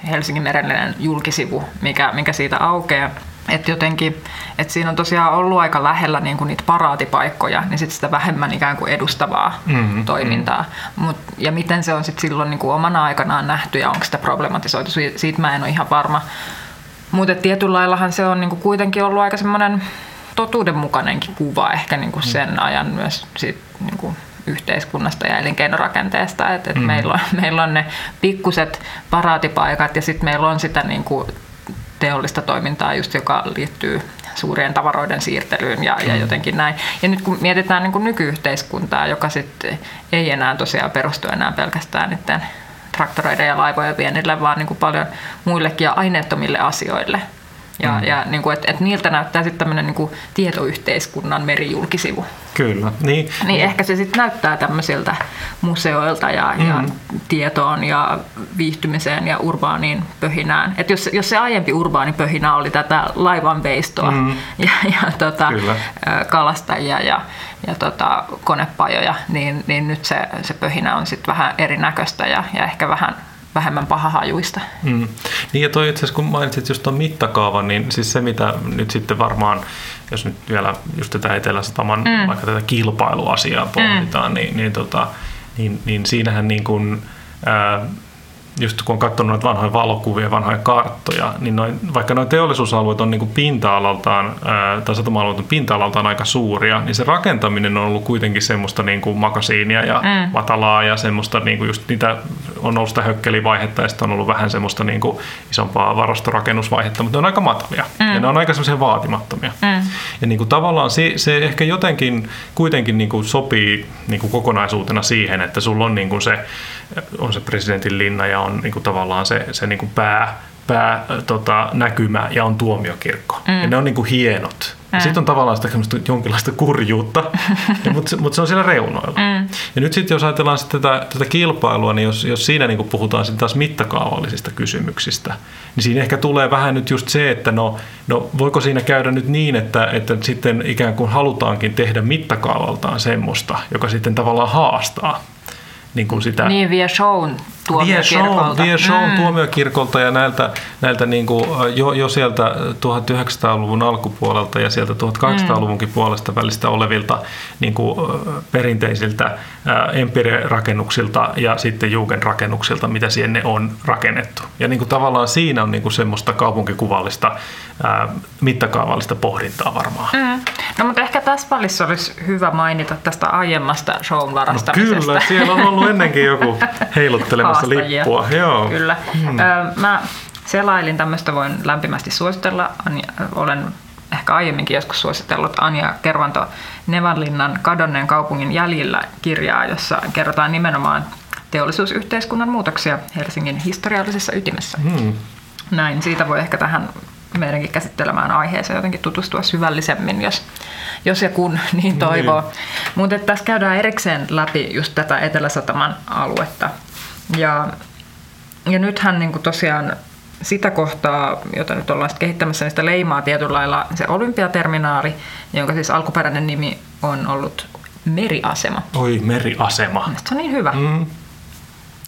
Helsingin merellinen julkisivu, mikä, mikä siitä aukeaa. Että jotenkin, että siinä on tosiaan ollut aika lähellä niin kuin niitä paraatipaikkoja, niin sitten sitä vähemmän ikään kuin edustavaa mm-hmm. toimintaa. Mut, ja miten se on sitten silloin niin kuin omana aikanaan nähty ja onko sitä problematisoitu, siitä mä en ole ihan varma. Mutta tietyllä laillahan se on niin kuin kuitenkin ollut aika semmoinen totuudenmukainenkin kuva ehkä niin kuin sen ajan myös siitä, niin kuin yhteiskunnasta ja elinkeinorakenteesta. Et, et mm. meillä, on, meillä on ne pikkuset paraatipaikat ja sitten meillä on sitä niin kuin teollista toimintaa, just, joka liittyy suurien tavaroiden siirtelyyn ja, ja jotenkin näin. Ja nyt kun mietitään niin kuin nykyyhteiskuntaa, joka sitten ei enää tosiaan perustu enää pelkästään niiden traktoreiden ja laivojen vienille, vaan niin kuin paljon muillekin ja aineettomille asioille. Ja, mm. ja niin kuin, et, et niiltä näyttää sitten tämmöinen niin tietoyhteiskunnan merijulkisivu. Kyllä. Niin, niin ehkä se sitten näyttää tämmöisiltä museoilta ja, mm. ja tietoon ja viihtymiseen ja urbaaniin pöhinään. Et jos, jos se aiempi urbaani pöhinä oli tätä laivanveistoa mm. ja, ja tota, kalastajia ja, ja tota, konepajoja, niin, niin nyt se, se pöhinä on sitten vähän erinäköistä ja, ja ehkä vähän vähemmän pahahajuista. Mm. Niin ja toi itse asiassa, kun mainitsit just tuon mittakaavan, niin siis se mitä nyt sitten varmaan, jos nyt vielä just tätä Etelä-Sataman, mm. vaikka tätä kilpailuasiaa pohditaan, mm. niin, niin, tota, niin, niin siinähän niin kuin, ää, just kun on katsonut noita vanhoja valokuvia, vanhoja karttoja, niin noin, vaikka noin teollisuusalueet on niin kuin pinta-alaltaan, ää, tai satama-alueet on pinta-alaltaan aika suuria, niin se rakentaminen on ollut kuitenkin semmoista niin kuin makasiinia ja mm. matalaa ja semmoista niin kuin just niitä on ollut sitä hökkelivaihetta ja sitten on ollut vähän semmoista niin kuin isompaa varastorakennusvaihetta, mutta ne on aika matalia mm. ja ne on aika semmoisia vaatimattomia. Mm. Ja niin kuin tavallaan se, se ehkä jotenkin kuitenkin niin kuin sopii niin kuin kokonaisuutena siihen, että sulla on niin kuin se, on se presidentin linna ja on niin kuin tavallaan se, se niin kuin pää, pää tota, näkymä ja on tuomiokirkko. Mm. Ja ne on niin kuin hienot. Mm. Sitten on tavallaan sitä jonkinlaista kurjuutta, mutta mut se on siellä reunoilla. Mm. Ja nyt sitten jos ajatellaan sit tätä, tätä kilpailua, niin jos, jos siinä niin puhutaan sitten taas mittakaavallisista kysymyksistä, niin siinä ehkä tulee vähän nyt just se, että no, no voiko siinä käydä nyt niin, että, että sitten ikään kuin halutaankin tehdä mittakaavaltaan semmoista, joka sitten tavallaan haastaa niin kuin sitä... Niin, vie shown tuomiokirkolta. Vie shown mm. tuomiokirkolta ja näiltä, näiltä niin kuin jo, jo sieltä 1900-luvun alkupuolelta ja sieltä 1800-luvunkin puolesta välistä olevilta niin kuin perinteisiltä empire-rakennuksilta ja sitten jugendrakennuksilta, mitä sinne on rakennettu. Ja niin kuin tavallaan siinä on niin kuin semmoista kaupunkikuvallista mittakaavallista pohdintaa varmaan. Mm. No mutta ehkä tässä välissä olisi hyvä mainita tästä aiemmasta shown varastamisesta. No kyllä, siellä on ollut ennenkin joku heiluttelemassa kalastajia. lippua, joo. Kyllä. Hmm. Mä selailin tämmöistä, voin lämpimästi suositella. Olen ehkä aiemminkin joskus suositellut Anja Kervanto Nevanlinnan Kadonneen kaupungin jäljillä kirjaa, jossa kerrotaan nimenomaan teollisuusyhteiskunnan muutoksia Helsingin historiallisessa ytimessä. Hmm. Näin, siitä voi ehkä tähän meidänkin käsittelemään aiheeseen jotenkin tutustua syvällisemmin, jos, jos ja kun niin toivoo. Niin. Mutta tässä käydään erikseen läpi just tätä Etelä-Sataman aluetta. Ja, ja nythän niin tosiaan sitä kohtaa, jota nyt ollaan kehittämässä, niin sitä leimaa tietyllä lailla se olympiaterminaali, jonka siis alkuperäinen nimi on ollut meriasema. Oi, meriasema. Se on niin hyvä. Mm.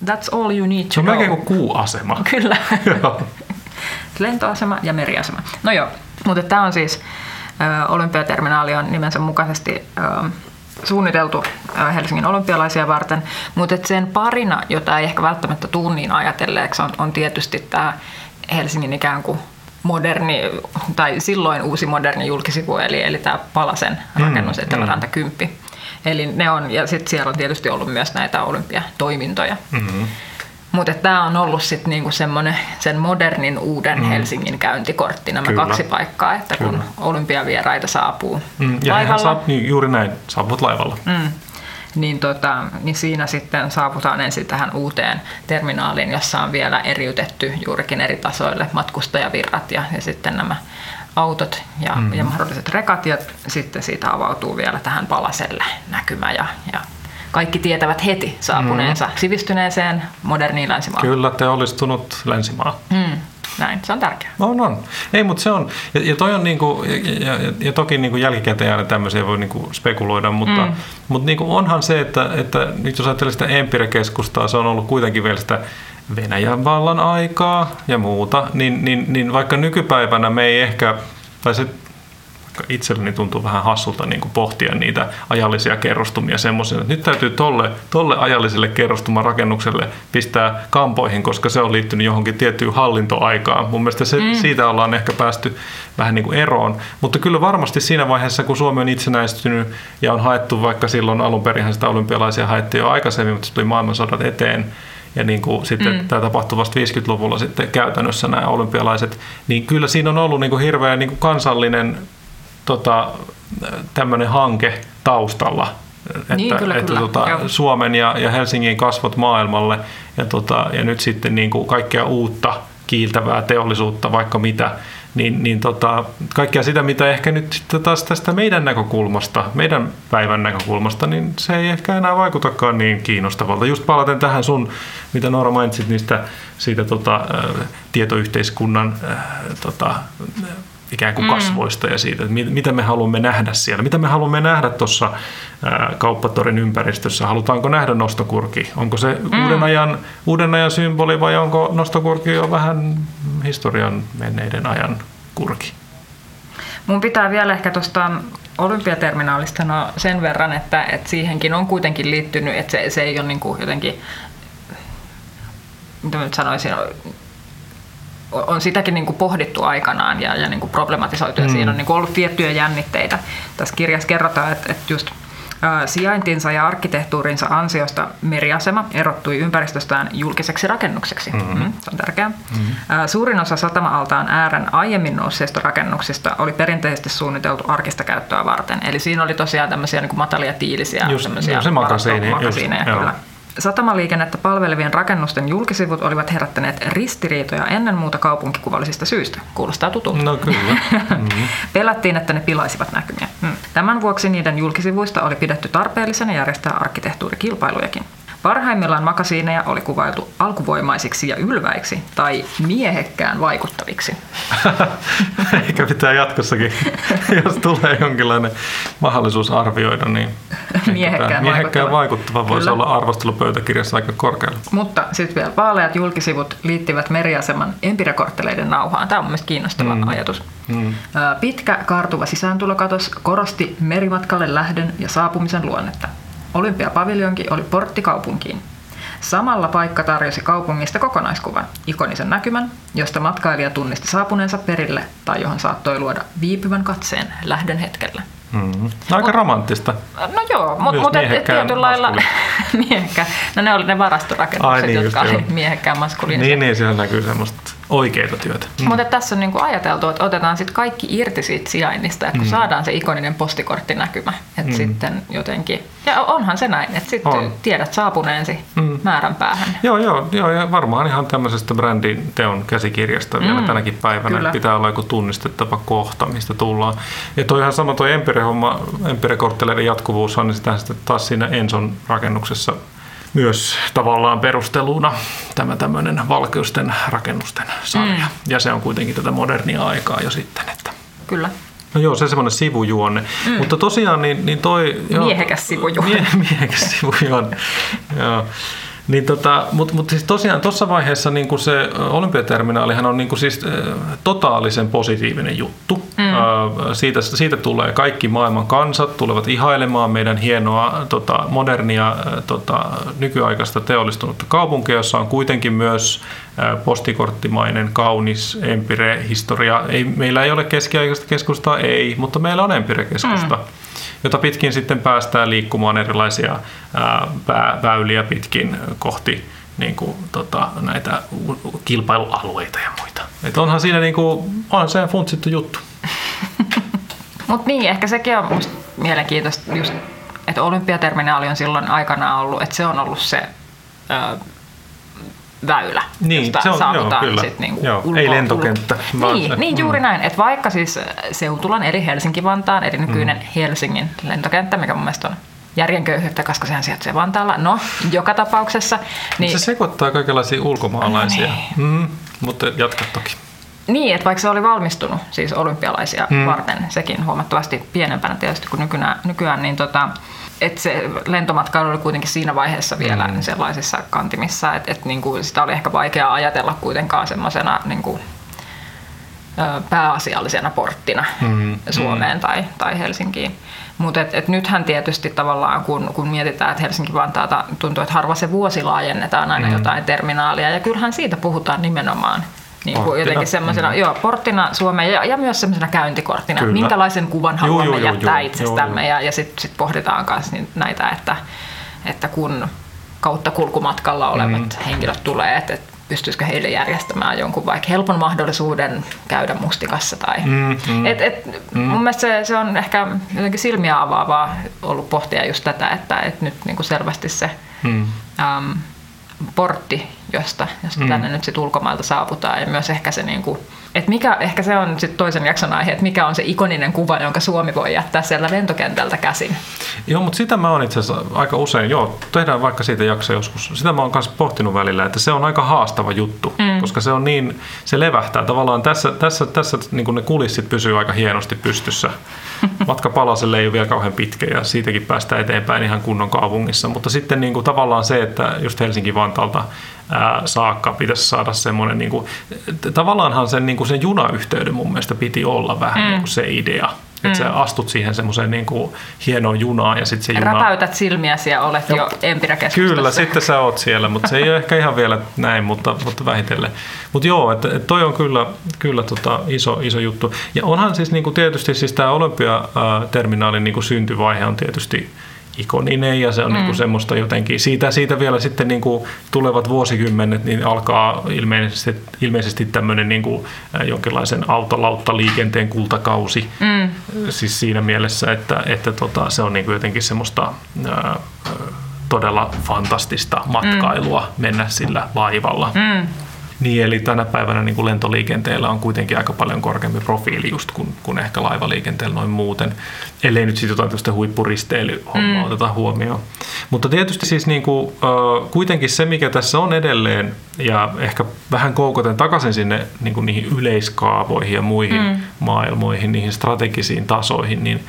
That's all you need to Se on know. melkein kuin kuuasema. Kyllä. Lentoasema ja meriasema. No joo, mutta tämä on siis ö, olympiaterminaali on nimensä mukaisesti ö, suunniteltu Helsingin olympialaisia varten, mutta sen parina, jota ei ehkä välttämättä tuu niin ajatelleeksi, on, on tietysti tämä Helsingin ikään kuin moderni, tai silloin uusi moderni julkisivu, eli, eli tämä Palasen rakennus, mm, Eteläranta 10. Eli ne on, ja sitten siellä on tietysti ollut myös näitä olympiatoimintoja. Mm-hmm. Mutta tämä on ollut sitten niinku semmoinen sen modernin uuden mm. Helsingin käyntikortti, nämä Kyllä. kaksi paikkaa, että kun Kyllä. olympiavieraita saapuu Mm, ja laivalla, saa, niin, juuri näin, saavat laivalla. mm, niin, tota, niin siinä sitten saavutaan ensin tähän uuteen terminaaliin, jossa on vielä eriytetty juurikin eri tasoille matkustajavirrat ja, ja sitten nämä autot ja, mm. ja mahdolliset rekat ja sitten siitä avautuu vielä tähän palaselle näkymä ja, ja kaikki tietävät heti saapuneensa mm. sivistyneeseen moderniin länsimaahan. Kyllä, teollistunut länsimaa. Mm, näin, se on tärkeää. On, on. Ei, mutta se on, ja, ja toi on niinku, ja, ja, ja toki niinku jälkikäteen aina tämmöisiä voi niinku spekuloida, mutta, mm. mutta niinku onhan se, että, että nyt jos ajattelee sitä Empire-keskustaa, se on ollut kuitenkin vielä sitä Venäjän vallan aikaa ja muuta, niin, niin, niin vaikka nykypäivänä me ei ehkä, tai se itselleni tuntuu vähän hassulta niin kuin pohtia niitä ajallisia kerrostumia semmoisena, että nyt täytyy tolle, tolle ajalliselle kerrostuman rakennukselle pistää kampoihin, koska se on liittynyt johonkin tiettyyn hallintoaikaan. Mun mielestä se, mm. siitä ollaan ehkä päästy vähän niin kuin eroon, mutta kyllä varmasti siinä vaiheessa, kun Suomi on itsenäistynyt ja on haettu vaikka silloin alun perin sitä olympialaisia haettiin jo aikaisemmin, mutta se tuli maailmansodat eteen, ja niin kuin sitten mm. tämä tapahtui vasta 50-luvulla sitten käytännössä nämä olympialaiset, niin kyllä siinä on ollut niin kuin hirveä niin kuin kansallinen tota, tämmöinen hanke taustalla, että, Niin, kyllä, että kyllä. tota, Joo. Suomen ja, ja Helsingin kasvot maailmalle ja, tota, ja nyt sitten niin kuin kaikkea uutta kiiltävää teollisuutta, vaikka mitä, niin, niin tota, kaikkea sitä, mitä ehkä nyt sitten taas tästä meidän näkökulmasta, meidän päivän näkökulmasta, niin se ei ehkä enää vaikutakaan niin kiinnostavalta. Just palaten tähän sun, mitä Noora mainitsit niistä siitä tota, tietoyhteiskunnan tota, ikään kuin kasvoista ja siitä, että mit- mitä me haluamme nähdä siellä. Mitä me haluamme nähdä tuossa kauppatorin ympäristössä. Halutaanko nähdä nostokurki? Onko se mm. uuden, ajan, uuden ajan symboli vai onko nostokurki jo vähän historian menneiden ajan kurki? Mun pitää vielä ehkä tuosta olympiaterminaalista sanoa sen verran, että, että siihenkin on kuitenkin liittynyt, että se, se ei ole niin kuin jotenkin, mitä mä nyt sanoisin, on sitäkin niin kuin pohdittu aikanaan ja, ja niin kuin problematisoitu ja mm. siinä on niin kuin ollut tiettyjä jännitteitä. Tässä kirjassa kerrotaan, että, että just sijaintinsa ja arkkitehtuurinsa ansiosta meriasema erottui ympäristöstään julkiseksi rakennukseksi. Mm-hmm. Mm, se on tärkeää. Mm-hmm. Suurin osa satama-altaan äärän aiemmin nousseista rakennuksista oli perinteisesti suunniteltu arkista käyttöä varten. Eli siinä oli tosiaan tämmöisiä niin kuin matalia tiilisiä Just, tämmöisiä joo, se makasiini, just, makasiineja, joo. Satamaliikennettä palvelevien rakennusten julkisivut olivat herättäneet ristiriitoja ennen muuta kaupunkikuvallisista syistä. Kuulostaa tutulta. No kyllä. Mm-hmm. Pelättiin, että ne pilaisivat näkymiä. Mm. Tämän vuoksi niiden julkisivuista oli pidetty tarpeellisena järjestää arkkitehtuurikilpailujakin. Parhaimmillaan makasiineja oli kuvailtu alkuvoimaisiksi ja ylväiksi tai miehekkään vaikuttaviksi. Eikä pitää jatkossakin, jos tulee jonkinlainen mahdollisuus arvioida, niin Miehekkään miehekkään vaikuttava. vaikuttava voisi olla arvostelupöytäkirjassa aika korkealla. Mutta sitten vielä vaaleat julkisivut liittyvät meriaseman empirakortteleiden nauhaan. Tämä on mielestäni kiinnostava mm. ajatus. Mm. Pitkä kaartuva sisääntulokatos korosti merimatkalle lähdön ja saapumisen luonnetta. Olympiapaviljonki oli portti kaupunkiin. Samalla paikka tarjosi kaupungista kokonaiskuvan, ikonisen näkymän, josta matkailija tunnisti saapuneensa perille tai johon saattoi luoda viipyvän katseen lähdön hetkellä. Mm. Aika romanttista. No joo, mutta mut tietyllä lailla miehekkään. No ne oli ne varastorakennukset, Ai niin, jotka just oli joo. miehekkään maskuliinisia. Niin, niin, siellä näkyy semmoista oikeita työtä. Mm. Mutta tässä on niinku ajateltu, että otetaan sitten kaikki irti siitä sijainnista, että kun mm. saadaan se ikoninen postikorttinäkymä, että mm. sitten jotenkin, ja onhan se näin, että sitten On. tiedät saapuneesi mm. määrän päähän. Joo, joo, joo, ja varmaan ihan tämmöisestä brändin teon käsikirjasta vielä Mm, tänäkin päivänä. kyllä. Pitää olla joku tunnistettava kohta, mistä tullaan. Ja toi ihan sama toi Empire-homma, Empire-kortteleiden jatkuvuushan, niin sitä sitten taas siinä Enson rakennuksessa myös tavallaan perusteluna tämä tämmöinen valkeusten rakennusten sarja. Mm. Ja se on kuitenkin tätä modernia aikaa jo sitten, että Kyllä. No joo, se semmoinen sivujuonne. Mm. Mutta tosiaan niin, niin toi... Miehekäs sivujuonne. Mie, miehekäs sivujuonne, joo. Niin tota, mutta mut siis tosiaan tuossa vaiheessa niin kuin se olympiaterminaalihan on niin kuin siis totaalisen positiivinen juttu. Siitä, siitä tulee kaikki maailman kansat tulevat ihailemaan meidän hienoa tota, modernia tota, nykyaikaista teollistunutta kaupunkia, jossa on kuitenkin myös postikorttimainen, kaunis empire-historia. Ei, meillä ei ole keskiaikaista keskustaa, ei, mutta meillä on empire-keskusta. Mm jota pitkin sitten päästään liikkumaan erilaisia ää, vä- väyliä pitkin kohti niin kuin, tota, näitä kilpailualueita ja muita. Et onhan siinä niin kuin, onhan se funtsittu juttu. Mutta niin, ehkä sekin on mielenkiintoista just, että olympiaterminaali on silloin aikanaan ollut, että se on ollut se ö, väylä, Niin, josta se on- saavutaan joo, kyllä. sit niinku Joo, ulko- ei lentokenttä, ulko- vaan Niin, se- niin juuri mm. näin, että vaikka siis Seutulan eli Helsinki-Vantaan, eli nykyinen Helsingin lentokenttä, mikä mun mielestä on järjen köyhyyttä, koska sehän sijaitsee Vantaalla. No, joka tapauksessa. Niin, Se sekoittaa kaikenlaisia ulkomaalaisia, mm, mutta jatka toki. Niin, että vaikka se oli valmistunut siis olympialaisia Mm. mm. varten, sekin huomattavasti pienempänä tietysti kuin nykyään, nykyään niin tota, että se lentomatkailu oli kuitenkin siinä vaiheessa vielä mm. sellaisissa kantimissa, että et niinku sitä oli ehkä vaikea ajatella kuitenkaan semmoisena niinku, pääasiallisena porttina Mm, Suomeen tai, tai Helsinkiin. Mutta et, et nythän tietysti tavallaan, kun, kun mietitään, että Helsinki-Vantaata tuntuu, että harva se vuosi laajennetaan aina mm. jotain terminaalia, ja kyllähän siitä puhutaan nimenomaan niin kuin jotenkin semmoisena, mm. joo, porttina Suomeen ja, ja myös semmoisena käyntikorttina, Kyllä. että minkälaisen kuvan haluamme juu, juu, jättää juu, itsestämme, juu, ja, ja sitten sit pohditaan myös näitä, että, että kun kautta kulkumatkalla olevat mm. henkilöt tulee, että, että pystyisikö heille järjestämään jonkun vaikka helpon mahdollisuuden käydä mustikassa. Tai, Mm, mm. et, et, mm. Mun mielestä se, se on ehkä jotenkin silmiä avaavaa ollut pohtia just tätä, että et nyt niin kuin selvästi se Mm. äm, portti, josta, josta mm. tänne nyt sit ulkomailta saavutaan ja myös ehkä se niin kuin, että mikä, ehkä se on sit toisen jakson aihe, että mikä on se ikoninen kuva, jonka Suomi voi jättää siellä lentokentältä käsin. Joo, mutta sitä mä oon itse asiassa aika usein, joo, tehdään vaikka siitä jakso joskus. Sitä mä oon kanssa pohtinut välillä, että se on aika haastava juttu, mm. koska se on niin, se levähtää tavallaan tässä, tässä, tässä niin ne kulissit pysyy aika hienosti pystyssä. Matka palaselle ei ole vielä kauhean pitkä ja siitäkin päästään eteenpäin ihan kunnon kaupungissa, mutta sitten niin kuin tavallaan se, että just Helsinki-Vantaalta ää, saakka pitäisi saada semmoinen, niin kuin, tavallaanhan sen, niin kuin sen junayhteyden mun mielestä piti olla vähän mm. niin kuin se idea. Että mm. sä astut siihen semmoiseen niin kuin hienoon junaan ja sitten se juna... Räpäytät silmiäsi ja olet jo empiräkeskustassa. Kyllä, sitten sä oot siellä, mutta se ei ole ehkä ihan vielä näin, mutta, mutta vähitellen. Mutta joo, että et toi on kyllä, kyllä tota iso, iso juttu. Ja onhan siis niinku tietysti siis tämä olympiaterminaalin niinku syntyvaihe on tietysti ikoninen ja se on mm. niinku semmoista jotenkin, siitä, siitä vielä sitten niinku tulevat vuosikymmenet, niin alkaa ilmeisesti, ilmeisesti tämmöinen niinku jonkinlaisen autolauttaliikenteen kultakausi. Mm. Siis siinä mielessä, että, että tota, se on niinku jotenkin semmoista ää, todella fantastista matkailua mm. mennä sillä laivalla. Mm. Niin, eli tänä päivänä niin kuin lentoliikenteellä on kuitenkin aika paljon korkeampi profiili just kuin, kuin ehkä laivaliikenteellä noin muuten, ellei nyt sitten jotain tällaista huippuristeilyhommaa mm. oteta huomioon. Mutta tietysti siis niin kuin, kuitenkin se, mikä tässä on edelleen, ja ehkä vähän koukoten takaisin sinne niin kuin niihin yleiskaavoihin ja muihin mm. maailmoihin, niihin strategisiin tasoihin, niin,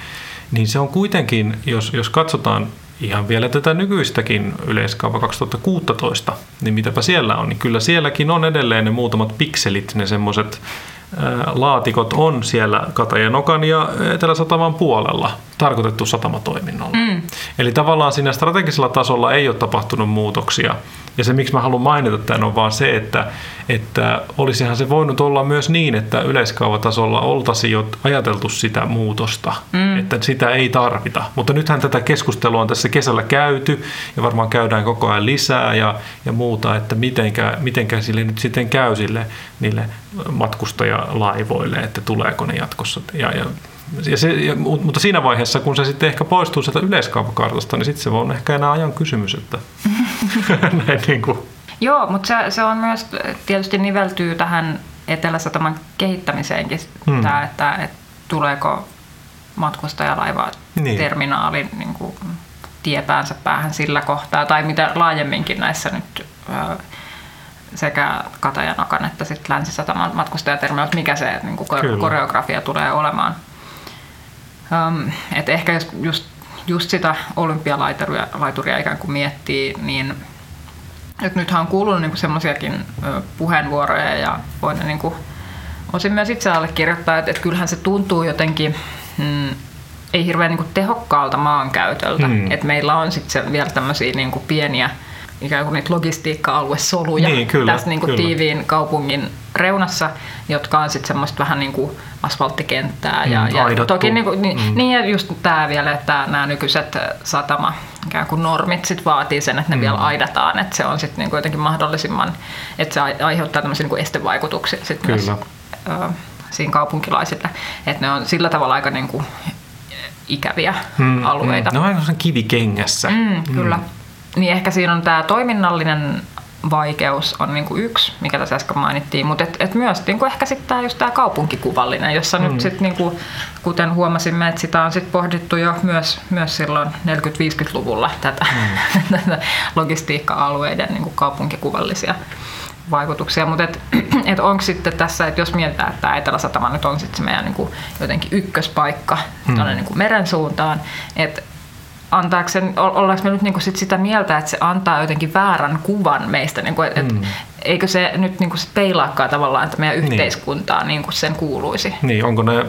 niin se on kuitenkin, jos, jos katsotaan ihan vielä tätä nykyistäkin yleiskaava 2016, niin mitäpä siellä on, niin kyllä sielläkin on edelleen ne muutamat pikselit, ne semmoiset laatikot on siellä Katajanokan ja Etelä-Sataman puolella tarkoitettu satamatoiminnolla. Mm. Eli tavallaan siinä strategisella tasolla ei ole tapahtunut muutoksia Ja se, miksi mä haluan mainita tämän, on vaan se, että, että olisihan se voinut olla myös niin, että yleiskaavatasolla oltaisiin jo ajateltu sitä muutosta, mm. että sitä ei tarvita. Mutta nythän tätä keskustelua on tässä kesällä käyty ja varmaan käydään koko ajan lisää ja, ja muuta, että mitenkä, mitenkä sille nyt sitten käy sille niille matkustajalaivoille, että tuleeko ne jatkossa. Ja, ja ja se, ja, mutta siinä vaiheessa, kun se sitten ehkä poistuu sieltä yleiskaavakartasta, niin sitten se on ehkä enää ajan kysymys, että näin niin kuin. Joo, mutta se, se on myös tietysti niveltyy tähän Etelä-Sataman kehittämiseenkin hmm. tämä, että, että tuleeko matkustajalaiva niin. terminaalin niin kuin tiepäänsä päähän sillä kohtaa, tai mitä laajemminkin näissä nyt sekä Katajanokan että sitten Länsi-Sataman matkustajaterminaalit, mikä se niin kuin koreografia tulee olemaan. Um, et ehkä jos just, just sitä olympialaituria laituria ikään kuin miettii, niin et nythän on kuulunut niinku semmoisiakin puheenvuoroja ja voin niinku, osin myös itse allekirjoittaa, että et kyllähän se tuntuu jotenkin mm, ei hirveän niinku tehokkaalta maankäytöltä. Mm. Et meillä on sitten vielä tämmöisiä niinku pieniä ikään kuin niitä logistiikka-aluesoluja niin, kyllä, tässä niin kuin kyllä. tiiviin kaupungin reunassa, jotka on sitten semmoista vähän niin kuin asfalttikenttää. Mm, ja, ja aidattu. toki niin, kuin, niin, Mm. niin ja just tämä vielä, että nämä nykyiset satama ikään kuin normit sit vaatii sen, että ne Mm. vielä aidataan, että se on sitten niin kuin jotenkin mahdollisimman, että se ai- aiheuttaa tämmöisiä niin kuin estevaikutuksia sit myös Kyllä. ö, siinä kaupunkilaisille, että ne on sillä tavalla aika niin kuin ikäviä Mm, alueita. Mm. Ne on aika kivikengässä. Mm, kyllä. Niin ehkä siinä on tämä toiminnallinen vaikeus on niinku yksi, mikä tässä äsken mainittiin, mutta et, et myös niinku ehkä sitten tämä just tämä kaupunkikuvallinen, jossa mm. nyt sitten niinku, kuten huomasimme, että sitä on sitten pohdittu jo myös, myös silloin 40-50-luvulla tätä, mm. tätä logistiikka-alueiden niinku kaupunkikuvallisia vaikutuksia, mutta et, et onko sitten tässä, että jos mietitään, että tämä Etelä-Satama nyt on sitten se meidän niinku jotenkin ykköspaikka mm. tuonne niinku meren suuntaan, että antaako sen, o- ollaanko me nyt niinku sit sitä mieltä, että se antaa jotenkin väärän kuvan meistä, niinku, et, mm. Eikö se nyt niinku sit peilaakaan tavallaan että meidän yhteiskuntaa niin kuin sen kuuluisi? Niin, onko ne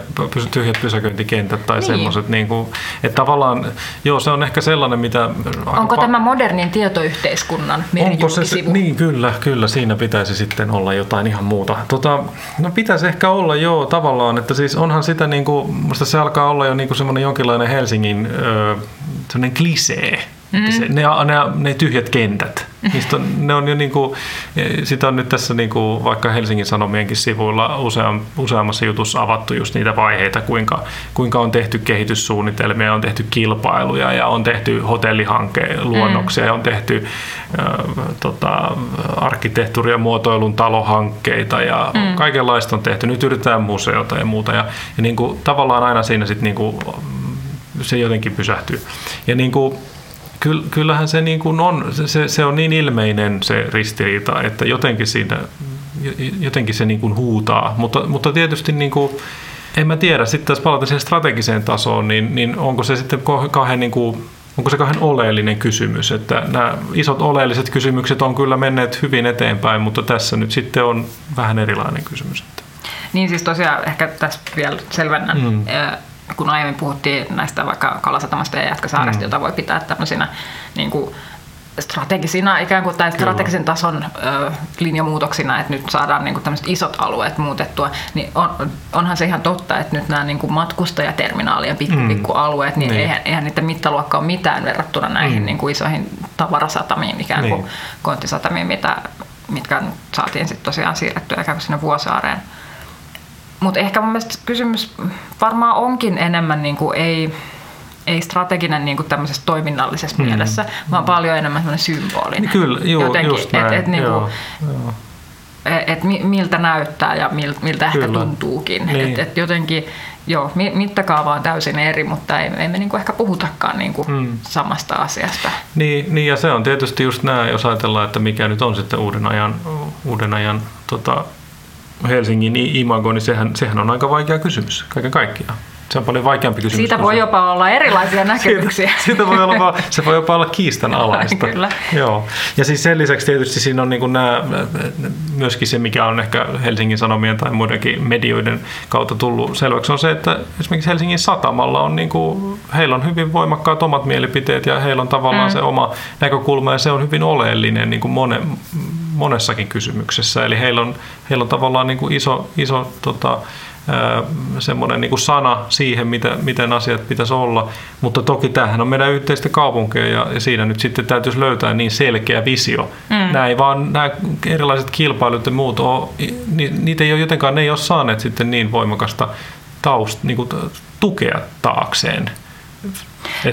tyhjät pysäköintikentät tai Niin. niin. semmoiset, niin kuin, että tavallaan, joo se on ehkä sellainen, mitä... Onko pa- tämä modernin tietoyhteiskunnan Onko se, niin kyllä, kyllä, siinä pitäisi sitten olla jotain ihan muuta. Tota, no pitäisi ehkä olla joo tavallaan, että siis onhan sitä niin kuin, musta se alkaa olla jo niin kuin semmoinen jonkinlainen Helsingin ö, semmoinen klisee. Mm. Se, ne, ne, ne tyhjät kentät, niistä on, ne on jo niin kuin, sitä on nyt tässä niin kuin vaikka Helsingin Sanomienkin sivuilla useam, useammassa jutussa avattu just niitä vaiheita, kuinka, kuinka on tehty kehityssuunnitelmia, on tehty kilpailuja ja on tehty hotellihankeluonnoksia ja on tehty äh, tota, arkkitehtuuri- ja muotoilun talohankkeita ja mm. kaikenlaista on tehty. Nyt yritetään museota ja muuta ja, ja niin kuin, tavallaan aina siinä sitten niin kuin, se jotenkin pysähtyy. Ja niin kuin, kyllähän se, niin kuin on, se, se on niin ilmeinen se ristiriita, että jotenkin, siinä, jotenkin se niin kuin huutaa. Mutta, mutta tietysti niin kuin, en mä tiedä, sitten tässä palata siihen strategiseen tasoon, niin, niin onko se sitten kauhean, niin kuin, onko se kauhean oleellinen kysymys, että nämä isot oleelliset kysymykset on kyllä menneet hyvin eteenpäin, mutta tässä nyt sitten on vähän erilainen kysymys. Niin siis tosiaan ehkä tässä vielä selvennän, mm. Kun aiemmin puhuttiin näistä vaikka Kalasatamasta ja Jätkäsaaresta, mm. jota voi pitää tämmöisinä niin kuin strategisina ikään kuin tai strategisen tason ö, linjamuutoksina, että nyt saadaan niin kuin tämmöiset isot alueet muutettua, niin on, onhan se ihan totta, että nyt nämä niin kuin matkustajaterminaalien pikku, Mm. niin, Niin. Eihän, eihän niiden mittaluokka ole mitään verrattuna näihin Mm. niin kuin isoihin tavarasatamiin, ikään kuin Niin. konttisatamiin, mitä, mitkä saatiin sitten tosiaan siirrettyä ikään kuin sinne Vuosaareen. Mutta ehkä mun mielestä kysymys varmaan onkin enemmän niin kuin ei, ei strateginen niin kuin tämmöisessä toiminnallisessa mm. mielessä, vaan paljon enemmän semmoinen symbolinen. Niin kyllä, juu, Jotenkin, just näin. Et, et, niin kuin, joo. et mi- miltä näyttää ja mil, miltä ehkä Kyllä. tuntuukin. Niin. Et, et jotenkin, joo, mi- mittakaava on täysin eri, mutta ei, ei me niin kuin ehkä puhutakaan niin kuin Mm. samasta asiasta. Niin, niin, ja se on tietysti just nämä, jos ajatellaan, että mikä nyt on sitten uuden ajan, uuden ajan tota, Helsingin imago, niin sehän, sehän on aika vaikea kysymys kaiken kaikkiaan. Se on paljon vaikeampi kysymys. Siitä voi se. jopa olla erilaisia näkemyksiä. Siitä, siitä voi olla, se voi jopa olla kiistanalaista. Kyllä. Joo. Ja siis sen lisäksi tietysti siinä on niin kuin nämä, myöskin se, mikä on ehkä Helsingin Sanomien tai muidenkin medioiden kautta tullut selväksi, on se, että esimerkiksi Helsingin Satamalla on, niin kuin, heillä on hyvin voimakkaat omat mielipiteet ja heillä on tavallaan mm. se oma näkökulma ja se on hyvin oleellinen niin kuin mone, monessakin kysymyksessä. Eli heillä on, heillä on tavallaan niin kuin iso, iso tota, semmoinen niin kuin sana siihen, mitä, miten asiat pitäisi olla. Mutta toki tämähän on meidän yhteistä kaupunkia ja, ja siinä nyt sitten täytyisi löytää niin selkeä visio. Mm. Nämä ei vaan, nämä erilaiset kilpailut ja muut, ole, ni, niitä ei ole jotenkaan, ne ei ole saaneet sitten niin voimakasta taust, niin kuin, tukea taakseen. Että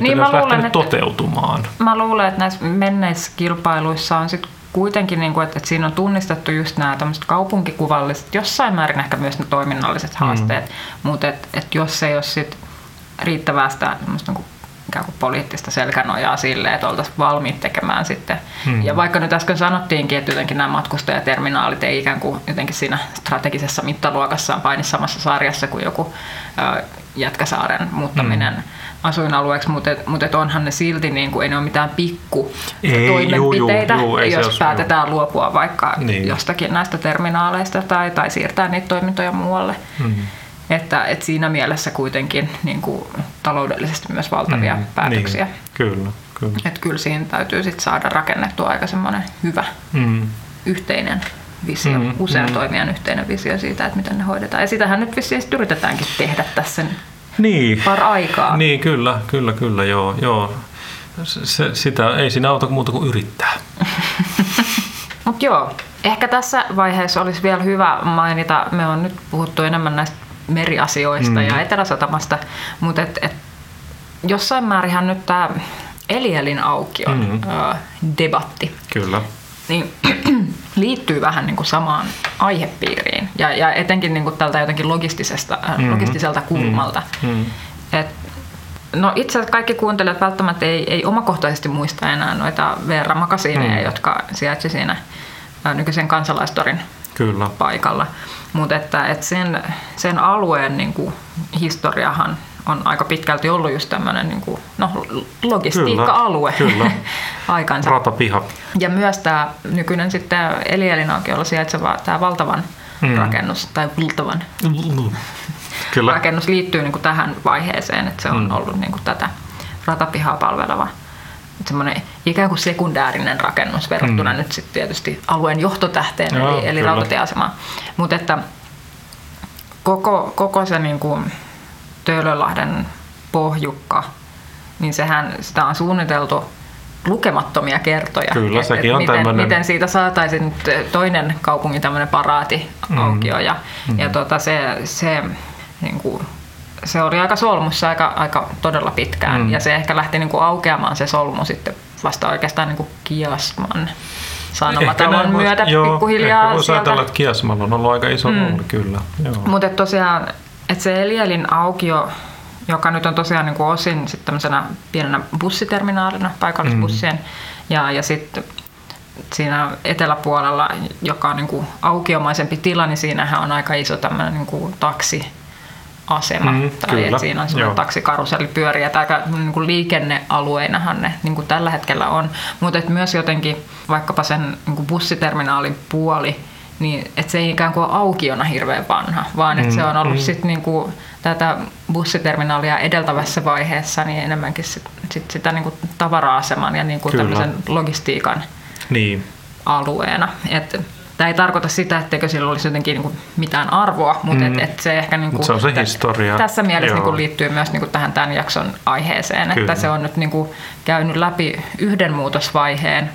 Niin, ne mä luulen, että- toteutumaan. Mä luulen, että näissä menneissä kilpailuissa on sitten kuitenkin, niin kuin, että, että siinä on tunnistettu just nämä tämmöiset kaupunkikuvalliset, jossain määrin ehkä myös ne toiminnalliset haasteet, mm. mutta et, et jos ei ole sit riittävää sitä semmoista niin kuin, ikään kuin poliittista selkänojaa sille, että oltaisiin valmiit tekemään sitten. Mm. Ja vaikka nyt äsken sanottiinkin, että jotenkin nämä matkustajaterminaalit ei ikään kuin jotenkin siinä strategisessa mittaluokassaan paini samassa sarjassa kuin joku ö, Jätkäsaaren muuttaminen mm asuinalueeksi, mutta, et, mutta et onhan ne silti, niin kuin, ei ne ole mitään pikku Ei, toimenpiteitä, juu, juu, ei se jos olisi- päätetään luopua vaikka Niin. jostakin näistä terminaaleista tai, tai siirtää niitä toimintoja muualle. Mm. Että, et siinä mielessä kuitenkin niin kuin, taloudellisesti myös valtavia mm. päätöksiä. Niin, kyllä, kyllä. Että kyllä siinä täytyy sit saada rakennettua aika semmoinen hyvä Mm. yhteinen visio, Mm, usean mm. toimijan yhteinen visio siitä, että miten ne hoidetaan. Ja sitähän nyt vissiin yritetäänkin tehdä tässä Niin. par aikaa. Niin, kyllä, kyllä, kyllä, joo, joo. Se, sitä ei siinä auta muuta kuin yrittää. Mutta joo, ehkä tässä vaiheessa olisi vielä hyvä mainita, me on nyt puhuttu enemmän näistä meriasioista Mm. ja Eteläsatamasta, mutta et, et, jossain määrinhän nyt tämä Elielin aukion Mm. mm. debatti Kyllä. Niin liittyy vähän niin kuin samaan aihepiiriin ja, ja etenkin niin kuin tältä jotenkin logistisesta, Mhm. mm. logistiselta kulmalta. Mm. Et, no itse asiassa kaikki kuuntelijat välttämättä ei, ei omakohtaisesti muista enää noita VR-makasiineja, Mm. mm. jotka sijaitsi siinä ää, nykyisen kansalaistorin Kyllä. paikalla. Mutta että, et sen, sen alueen niin kuin, historiahan on aika pitkälti ollut just tämmöinen niin kuin, no, logistiikka-alue Kyllä. aikansa. Ratapiha. Ja myös tämä nykyinen sitten Elielinaukiolla sijaitseva tämä valtavan Mm. mm. rakennus, tai valtavan Kyllä. rakennus liittyy niin kuin tähän vaiheeseen, että se on Mm. mm. ollut niin kuin tätä ratapihaa palveleva semmoinen ikään kuin sekundäärinen rakennus verrattuna Mm. mm. nyt sitten tietysti alueen johtotähteen Joo, eli, eli kyllä. rautatieasemaan. Mutta että koko, koko se niin kuin Töölönlahden pohjukka, niin sehän sitä on suunniteltu lukemattomia kertoja. Kyllä, Et- sekin et on miten, tämmönen- miten siitä saataisiin nyt toinen kaupungin tämmöinen paraati Mm. aukio. Ja, ja tota, se, se, niin kuin, se oli aika solmussa aika, aika todella pitkään. Mm. Ja se ehkä lähti niin kuin aukeamaan se solmu sitten vasta oikeastaan niin kuin Kiasman sanomatalon myötä joo, pikkuhiljaa Ehkä voisi sieltä. ajatella, että Kiasmalla on ollut aika iso Mm. rooli, kyllä. Mutta tosiaan, että se Elielin aukio, joka nyt on tosiaan niin kuin osin tämmöisenä pienenä bussiterminaalina paikallisbussien, mm. ja, ja sitten siinä eteläpuolella, joka on niin kuin autiomaisempi tila, niin siinähän on aika iso tämmöinen niin kuin taksiasema. Mm, tai kyllä, että siinä on semmoinen joo. taksikaruselli pyörii, ja aika niin kuin liikennealueinahan ne niin kuin tällä hetkellä on. Mutta myös jotenkin vaikkapa sen niin kuin bussiterminaalin puoli, niin että se ei ikään kuin ole aukiona hirveän vanha, vaan että Mm, se on ollut mm. sitten niinku tätä bussiterminaalia edeltävässä vaiheessa niin enemmänkin sit, sit sitä niinku tavara-aseman ja niinku tämmöisen logistiikan Niin. alueena. Et, Tämä ei tarkoita sitä, etteikö sillä olisi jotenkin niinku mitään arvoa, mutta Mm. et, et se ehkä niinku, se on se historia. tässä mielessä Joo. niinku liittyy myös niinku tähän tämän jakson aiheeseen, Kyllä. että se on nyt niinku käynyt läpi yhden muutosvaiheen.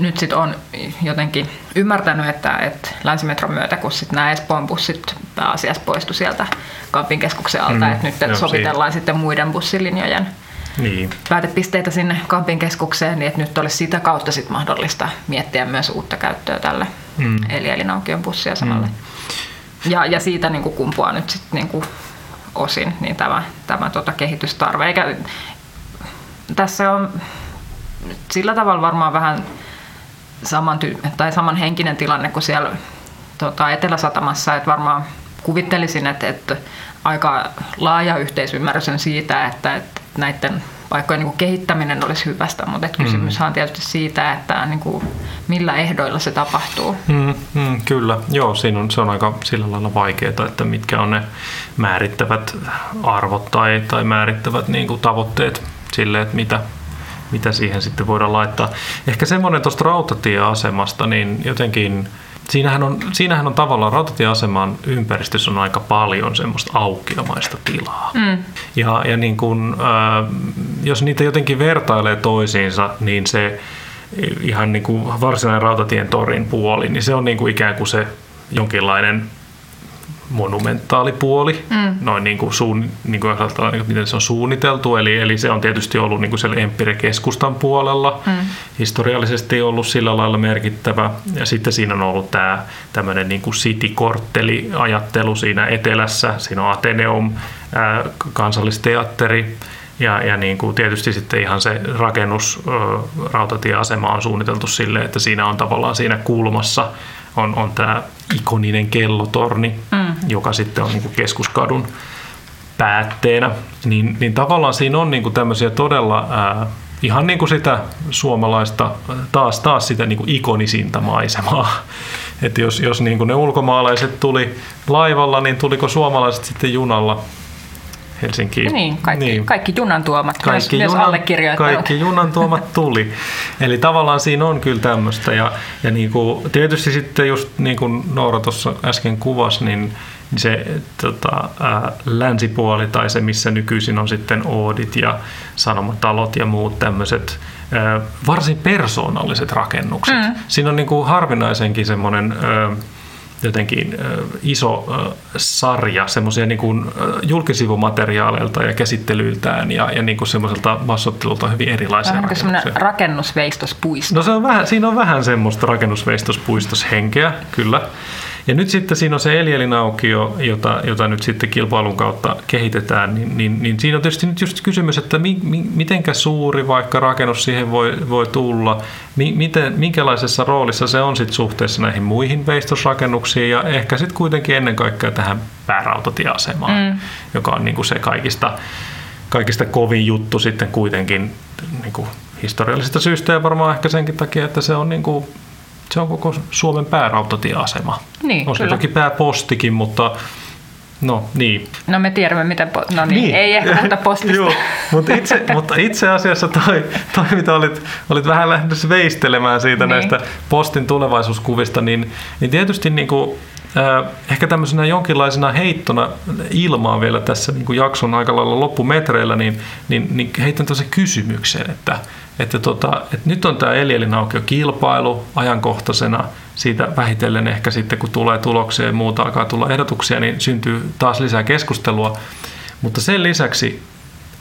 Nyt sitten on jotenkin ymmärtänyt, että, että länsimetron myötä, kun sit nämä Espoon bussit pääasiassa poistu sieltä Kampin keskuksen alta, Mm, että nyt joo, sovitellaan sitten muiden bussilinjojen Niin. päätepisteitä sinne Kampin keskukseen, niin että nyt olisi sitä kautta sit mahdollista miettiä myös uutta käyttöä tälle Mm. eli Elinaukion bussiasemalle. Mm. Ja, ja siitä niin kuin kumpuaa nyt sit niin kuin osin niin tämä, tämä tota kehitystarve. Eikä, tässä on sillä tavalla varmaan vähän saman, ty- tai samanhenkinen tilanne kuin siellä tota, Eteläsatamassa, että varmaan kuvittelisin, että, että aika laaja yhteisymmärrys on siitä, että, että näiden paikkojen niin kehittäminen olisi hyvästä, mutta että kysymys on tietysti siitä, että niin kuin, millä ehdoilla se tapahtuu. Mm, mm, kyllä, joo, siinä on, se on aika sillä lailla vaikeaa, että mitkä on ne määrittävät arvot tai, tai määrittävät niin kuin tavoitteet sille, että mitä, mitä siihen sitten voidaan laittaa. Ehkä semmoinen tuosta rautatieasemasta, niin jotenkin siinähän on, siinähän on tavallaan rautatieaseman ympäristössä on aika paljon semmoista aukeamaista tilaa. Mm. Ja, ja niin kun, äh, jos niitä jotenkin vertailee toisiinsa, niin se ihan niin kuin varsinainen rautatien torin puoli, niin se on niin kuin ikään kuin se jonkinlainen monumentaalipuoli, mm. noin niin kuin, suun, niin kuin niin miten se on suunniteltu, eli, eli se on tietysti ollut niin kuin siellä Empire-keskustan puolella, mm. historiallisesti ollut sillä lailla merkittävä, ja sitten siinä on ollut tämä tämmöinen niin kuin city-kortteli-ajattelu siinä etelässä, siinä on Ateneum, ää, kansallisteatteri, ja, ja niin kuin tietysti sitten ihan se rakennus, rautatieasema on suunniteltu sille, että siinä on tavallaan siinä kulmassa on, on tämä ikoninen kellotorni, mm. joka sitten on niin kuin keskuskadun päätteenä. Niin, niin tavallaan siinä on niin kuin tämmöisiä todella ää, ihan niin kuin sitä suomalaista, taas, taas sitä niin kuin ikonisinta maisemaa. Että jos, jos niin kuin ne ulkomaalaiset tuli laivalla, niin tuliko suomalaiset sitten junalla? Helsinkiin. Niin, kaikki, niin. kaikki junan tuomat, kaikki myös, junan, myös Kaikki junan tuomat tuli. Eli tavallaan siinä on kyllä tämmöistä. Ja, ja niin kuin, tietysti sitten just niin kuin Noora tuossa äsken kuvasi, niin se tota, ää, länsipuoli tai se, missä nykyisin on sitten Oodit ja Sanomatalot ja muut tämmöiset varsin persoonalliset rakennukset. Mm. Siinä on niin kuin harvinaisenkin semmoinen jotenkin iso sarja semmoisia niin kuin julkisivumateriaaleilta ja käsittelyiltään ja, ja niin kuin semmoiselta massottelulta hyvin erilaisia Vähän semmoinen rakennusveistospuisto. No se on vähän, siinä on vähän semmoista rakennusveistospuistoshenkeä, kyllä. Ja nyt sitten siinä on se Elielin aukio, jota, jota nyt sitten kilpailun kautta kehitetään, niin, niin, niin siinä on tietysti nyt just kysymys, että mi, mi, mitenkä suuri vaikka rakennus siihen voi, voi tulla, mi, miten, minkälaisessa roolissa se on sitten suhteessa näihin muihin veistosrakennuksiin ja ehkä sitten kuitenkin ennen kaikkea tähän päärautatieasemaan, mm. joka on niin kuin se kaikista, kaikista kovin juttu sitten kuitenkin niin kuin historiallisista syistä ja varmaan ehkä senkin takia, että se on niin kuin se on koko Suomen päärautatieasema. Niin, on se toki pääpostikin, mutta No niin. No me tiedämme, miten... Po- no niin, niin, ei ehkä puhuta postista. Joo, mutta itse, mutta itse asiassa toi, toi mitä olit, olit vähän lähdössä veistelemään siitä niin. näistä postin tulevaisuuskuvista, niin, niin tietysti niin kuin, äh, ehkä tämmöisenä jonkinlaisena heittona ilmaan vielä tässä niin kuin jakson aika lailla loppumetreillä, niin, niin, niin heitän tämmöisen kysymyksen, että, että, tota, että nyt on tämä Elielin aukio kilpailu ajankohtaisena, siitä vähitellen ehkä sitten kun tulee tuloksia ja muuta alkaa tulla ehdotuksia, niin syntyy taas lisää keskustelua. Mutta sen lisäksi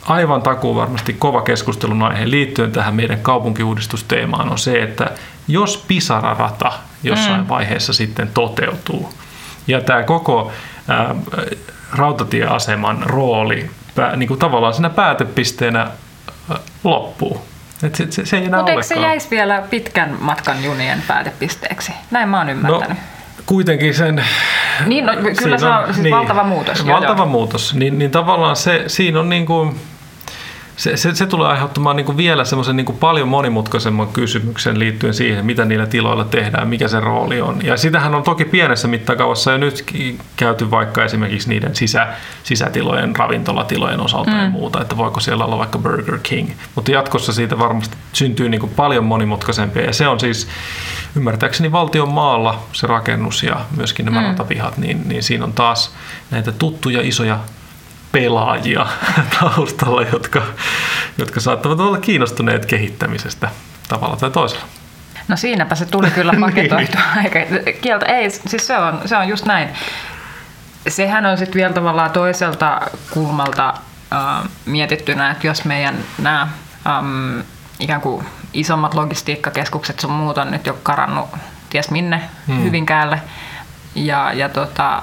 aivan takuu varmasti kova keskustelun aihe liittyen tähän meidän kaupunkiuudistusteemaan on se, että jos Pisara-rata jossain mm. vaiheessa sitten toteutuu ja tämä koko ää, rautatieaseman rooli pää, niin kuin tavallaan siinä päätepisteenä ää, loppuu, et se, se, se ei enää Mutta eikö se jäisi vielä pitkän matkan junien päätepisteeksi? Näin mä oon ymmärtänyt. No, kuitenkin sen... Niin, no, kyllä se on siis niin, valtava muutos. Valtava joo. muutos. Niin, niin tavallaan se, siinä on niin kuin se, se, se tulee aiheuttamaan niin kuin vielä semmoisen niin kuin paljon monimutkaisemman kysymyksen liittyen siihen, mitä niillä tiloilla tehdään, mikä se rooli on. Ja sitähän on toki pienessä mittakaavassa jo nyt käyty vaikka esimerkiksi niiden sisä, sisätilojen, ravintolatilojen osalta mm. ja muuta, että voiko siellä olla vaikka Burger King. Mutta jatkossa siitä varmasti syntyy niin kuin paljon monimutkaisempia ja se on siis ymmärtääkseni valtion maalla se rakennus ja myöskin nämä mm. ratapihat, niin, niin siinä on taas näitä tuttuja isoja pelaajia taustalla, jotka, jotka saattavat olla kiinnostuneet kehittämisestä tavalla tai toisella. No siinäpä se tuli kyllä niin. Kieltä ei, siis se on, se on just näin. Sehän on sitten vielä tavallaan toiselta kulmalta äh, mietittynä, että jos meidän nämä ähm, ikään kuin isommat logistiikkakeskukset sun muut on nyt jo karannut ties minne hmm. Hyvinkäälle, ja, ja tota,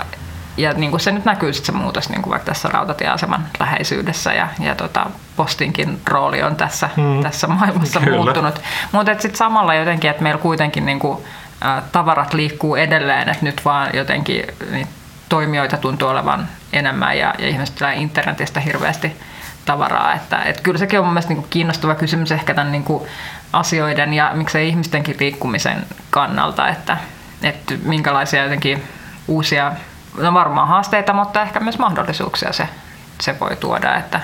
ja niin kuin se nyt näkyy sit se muutos niin kuin vaikka tässä rautatieaseman läheisyydessä ja, ja tota, postinkin rooli on tässä, mm. tässä maailmassa Kyllä. muuttunut. Mutta sitten samalla jotenkin, että meillä kuitenkin niin kuin, ä, tavarat liikkuu edelleen, että nyt vaan jotenkin niin toimijoita tuntuu olevan enemmän ja, ja ihmiset tulee internetistä hirveästi tavaraa. Että, että kyllä sekin on mun mielestä niin kiinnostava kysymys ehkä tämän niin kuin asioiden ja miksei ihmistenkin liikkumisen kannalta, että, että minkälaisia jotenkin uusia, no varmaan haasteita, mutta ehkä myös mahdollisuuksia se, se voi tuoda. Että,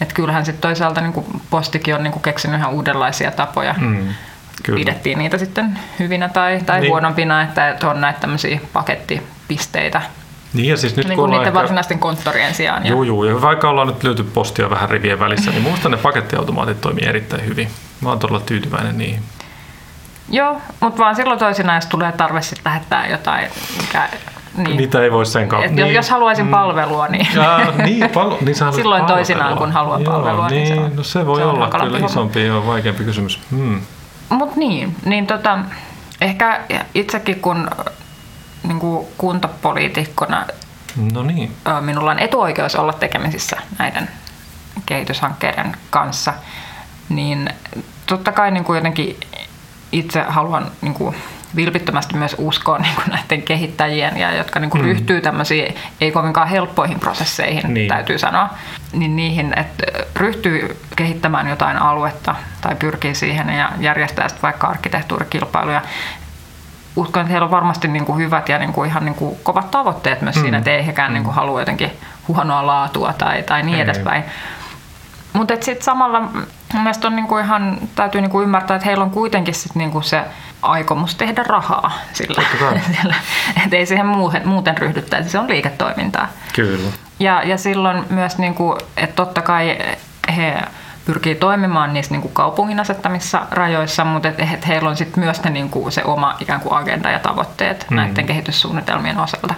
että kyllähän sitten toisaalta niin postikin on niin keksinyt ihan uudenlaisia tapoja. Mm, kyllä. Pidettiin niitä sitten hyvinä tai, tai niin. huonompina, että on näitä tämmöisiä pakettipisteitä niin ja siis nyt niin kuin niiden ehkä... varsinaisten konttorien sijaan. Joo, joo, ja vaikka ollaan nyt löyty postia vähän rivien välissä, niin minusta ne pakettiautomaatit toimii erittäin hyvin. Mä oon todella tyytyväinen niihin. Joo, mutta vaan silloin toisinaan, jos tulee tarve sitten lähettää jotain, mikä niin. Niitä ei voi sen kautta. Niin. Jos haluaisin mm. palvelua, niin, ja, niin, pal- niin silloin palvelua. toisinaan, kun haluan Joo, palvelua. Niin, niin se, on, no se voi se olla kyllä isompi ja vaikeampi kysymys. Hmm. Mutta niin, niin tota, ehkä itsekin kun niin kuin kuntapoliitikkona no niin. minulla on etuoikeus olla tekemisissä näiden kehityshankkeiden kanssa, niin totta kai niin kuin jotenkin itse haluan niin kuin vilpittömästi myös uskoa niin kuin näiden kehittäjien, ja jotka niin kuin mm. ryhtyy tämmöisiin ei kovinkaan helppoihin prosesseihin, niin. täytyy sanoa, niin niihin, että ryhtyy kehittämään jotain aluetta tai pyrkii siihen ja järjestää sitten vaikka arkkitehtuurikilpailuja, uskon, että heillä on varmasti niin kuin hyvät ja niin kuin ihan niin kuin kovat tavoitteet myös mm. siinä, että ei hekään niin kuin halua jotenkin huonoa laatua tai, tai niin ei. edespäin. Mutta sitten samalla mielestäni on niinku ihan, täytyy niinku ymmärtää, että heillä on kuitenkin sit niinku se aikomus tehdä rahaa sillä. sillä että ei siihen muuten, muuten ryhdyttäisi, se on liiketoimintaa. Kyllä. Ja, ja silloin myös, niinku, että totta kai he pyrkii toimimaan niissä niin kuin kaupungin asettamissa rajoissa, mutta et, et heillä on sit myös ne, niin kuin se oma ikään kuin agenda ja tavoitteet mm. näiden kehityssuunnitelmien osalta.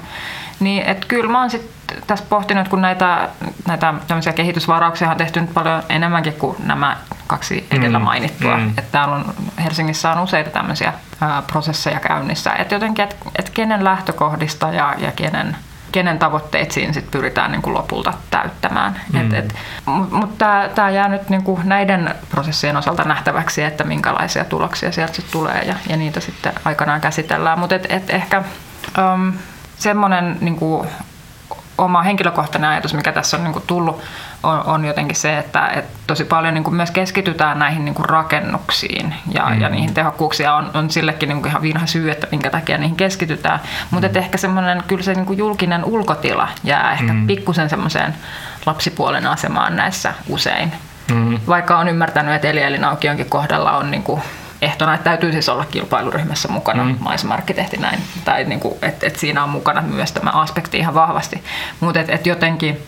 Niin, et kyllä mä oon sit tässä pohtinut, kun näitä, näitä kehitysvarauksia on tehty nyt paljon enemmänkin kuin nämä kaksi edellä mm. mainittua. Mm. Että täällä on, Helsingissä on useita tämmöisiä ää, prosesseja käynnissä. Että jotenkin, että et kenen lähtökohdista ja, ja kenen kenen tavoitteet siinä sit pyritään niin kuin lopulta täyttämään. Mm. Mutta tämä jää nyt niin kuin näiden prosessien osalta nähtäväksi, että minkälaisia tuloksia sieltä sit tulee ja, ja niitä sitten aikanaan käsitellään. Mutta et, et ehkä um, semmoinen niin kuin oma henkilökohtainen ajatus, mikä tässä on niin tullut, on, on jotenkin se, että, että tosi paljon niin myös keskitytään näihin niin rakennuksiin ja, mm. ja niihin tehokkuuksia on, on sillekin niin ihan viina syy, että minkä takia niihin keskitytään. Mutta mm. ehkä semmoinen, kyllä se niin julkinen ulkotila jää ehkä mm. pikkusen semmoiseen lapsipuolen asemaan näissä usein. Mm. Vaikka on ymmärtänyt, että Eli kohdalla on niin kuin ehtona, että täytyy siis olla kilpailuryhmässä mukana, mm. maisemarkkitehti näin, tai niin kuin, että, että siinä on mukana myös tämä aspekti ihan vahvasti. Mutta että, että jotenkin,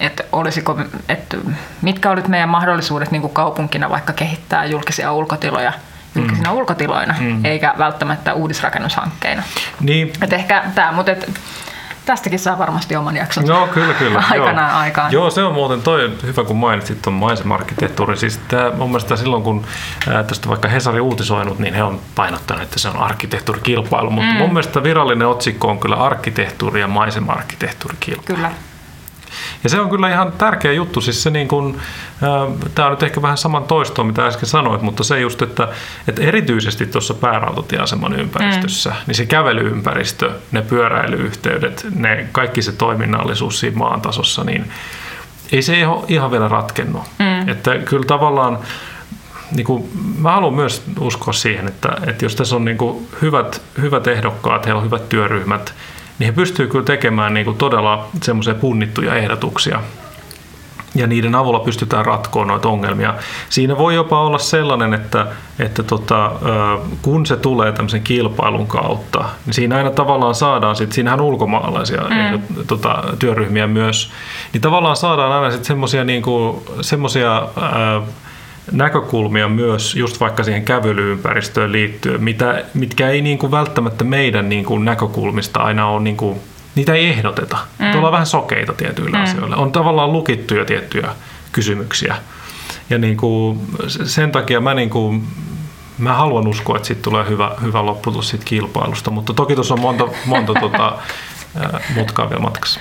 että olisiko, että mitkä olivat meidän mahdollisuudet niin kuin kaupunkina vaikka kehittää julkisia ulkotiloja julkisina mm. ulkotiloina, mm. eikä välttämättä uudisrakennushankkeina. Niin. Et ehkä tämä, mutta et, Tästäkin saa varmasti oman jakson no, kyllä, kyllä. aikanaan joo. aikaan. Joo, se on muuten toi hyvä, kun mainitsit tuon maisemarkkitehtuurin. Siis tämä, mun mielestä silloin, kun tästä vaikka Hesari uutisoinut, niin he on painottanut, että se on arkkitehtuurikilpailu. Mutta mm. mun mielestä virallinen otsikko on kyllä arkkitehtuuri ja maisemarkkitehtuurikilpailu. Kyllä. Ja se on kyllä ihan tärkeä juttu, siis se niin kuin, tämä on nyt ehkä vähän saman toistoa, mitä äsken sanoit, mutta se just, että, että erityisesti tuossa päärautatieaseman ympäristössä, mm. niin se kävelyympäristö, ne pyöräilyyhteydet, ne kaikki se toiminnallisuus siinä maan tasossa, niin ei se ole ihan vielä ratkennut. Mm. Että kyllä tavallaan niin kuin, mä haluan myös uskoa siihen, että, että jos tässä on niin kuin hyvät, hyvät ehdokkaat, heillä on hyvät työryhmät, niin he pystyvät kyllä tekemään niin kuin todella semmoisia punnittuja ehdotuksia. Ja niiden avulla pystytään ratkoa noita ongelmia. Siinä voi jopa olla sellainen, että, että tota, kun se tulee tämmöisen kilpailun kautta, niin siinä aina tavallaan saadaan, sit, siinähän ulkomaalaisia mm. ehdot, tota, työryhmiä myös, niin tavallaan saadaan aina sitten semmoisia niinku, semmosia, näkökulmia myös just vaikka siihen kävelyympäristöön liittyen, mitä, mitkä ei niin kuin välttämättä meidän niin kuin näkökulmista aina ole, niin kuin, niitä ei ehdoteta. Mm. Ollaan vähän sokeita tietyillä mm. asioilla. On tavallaan lukittuja tiettyjä kysymyksiä. Ja niin kuin, sen takia mä, niin kuin, mä haluan uskoa, että siitä tulee hyvä, hyvä lopputus siitä kilpailusta, mutta toki tuossa on monta, monta tota, mutkaa vielä matkassa.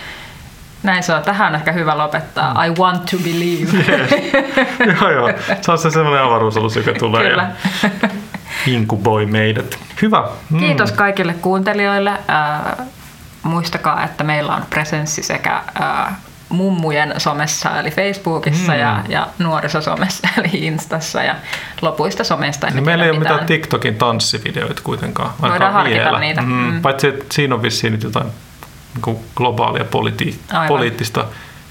Näin se on. Tähän on ehkä hyvä lopettaa. Mm. I want to believe. Yes. joo, joo. Se on se sellainen avaruusalus, joka tulee Kyllä. ja inkuboi meidät. Hyvä. Mm. Kiitos kaikille kuuntelijoille. muistakaa, että meillä on presenssi sekä ää, mummujen somessa eli Facebookissa mm. ja, ja nuorisosomessa eli Instassa ja lopuista somesta. Niin meillä ei ole mitään TikTokin tanssivideoita kuitenkaan. Voidaan harkita vielä. niitä. Mm. Mm. Paitsi, että siinä on vissiin nyt jotain niin globaalia politi- poliittista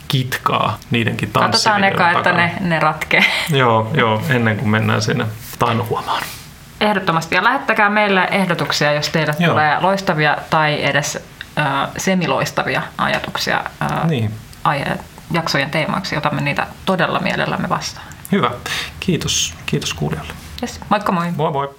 kitkaa niidenkin tanssivideoiden Katsotaan eka, että ne, ne ratkee. joo, joo, ennen kuin mennään sinne tainohuomaan. Ehdottomasti. Ja lähettäkää meille ehdotuksia, jos teille joo. tulee loistavia tai edes äh, semiloistavia ajatuksia äh, niin. aihe- jaksojen teemaksi. Otamme niitä todella mielellämme vastaan. Hyvä. Kiitos. Kiitos kuulijoille. Yes. Moikka moi. Moi moi.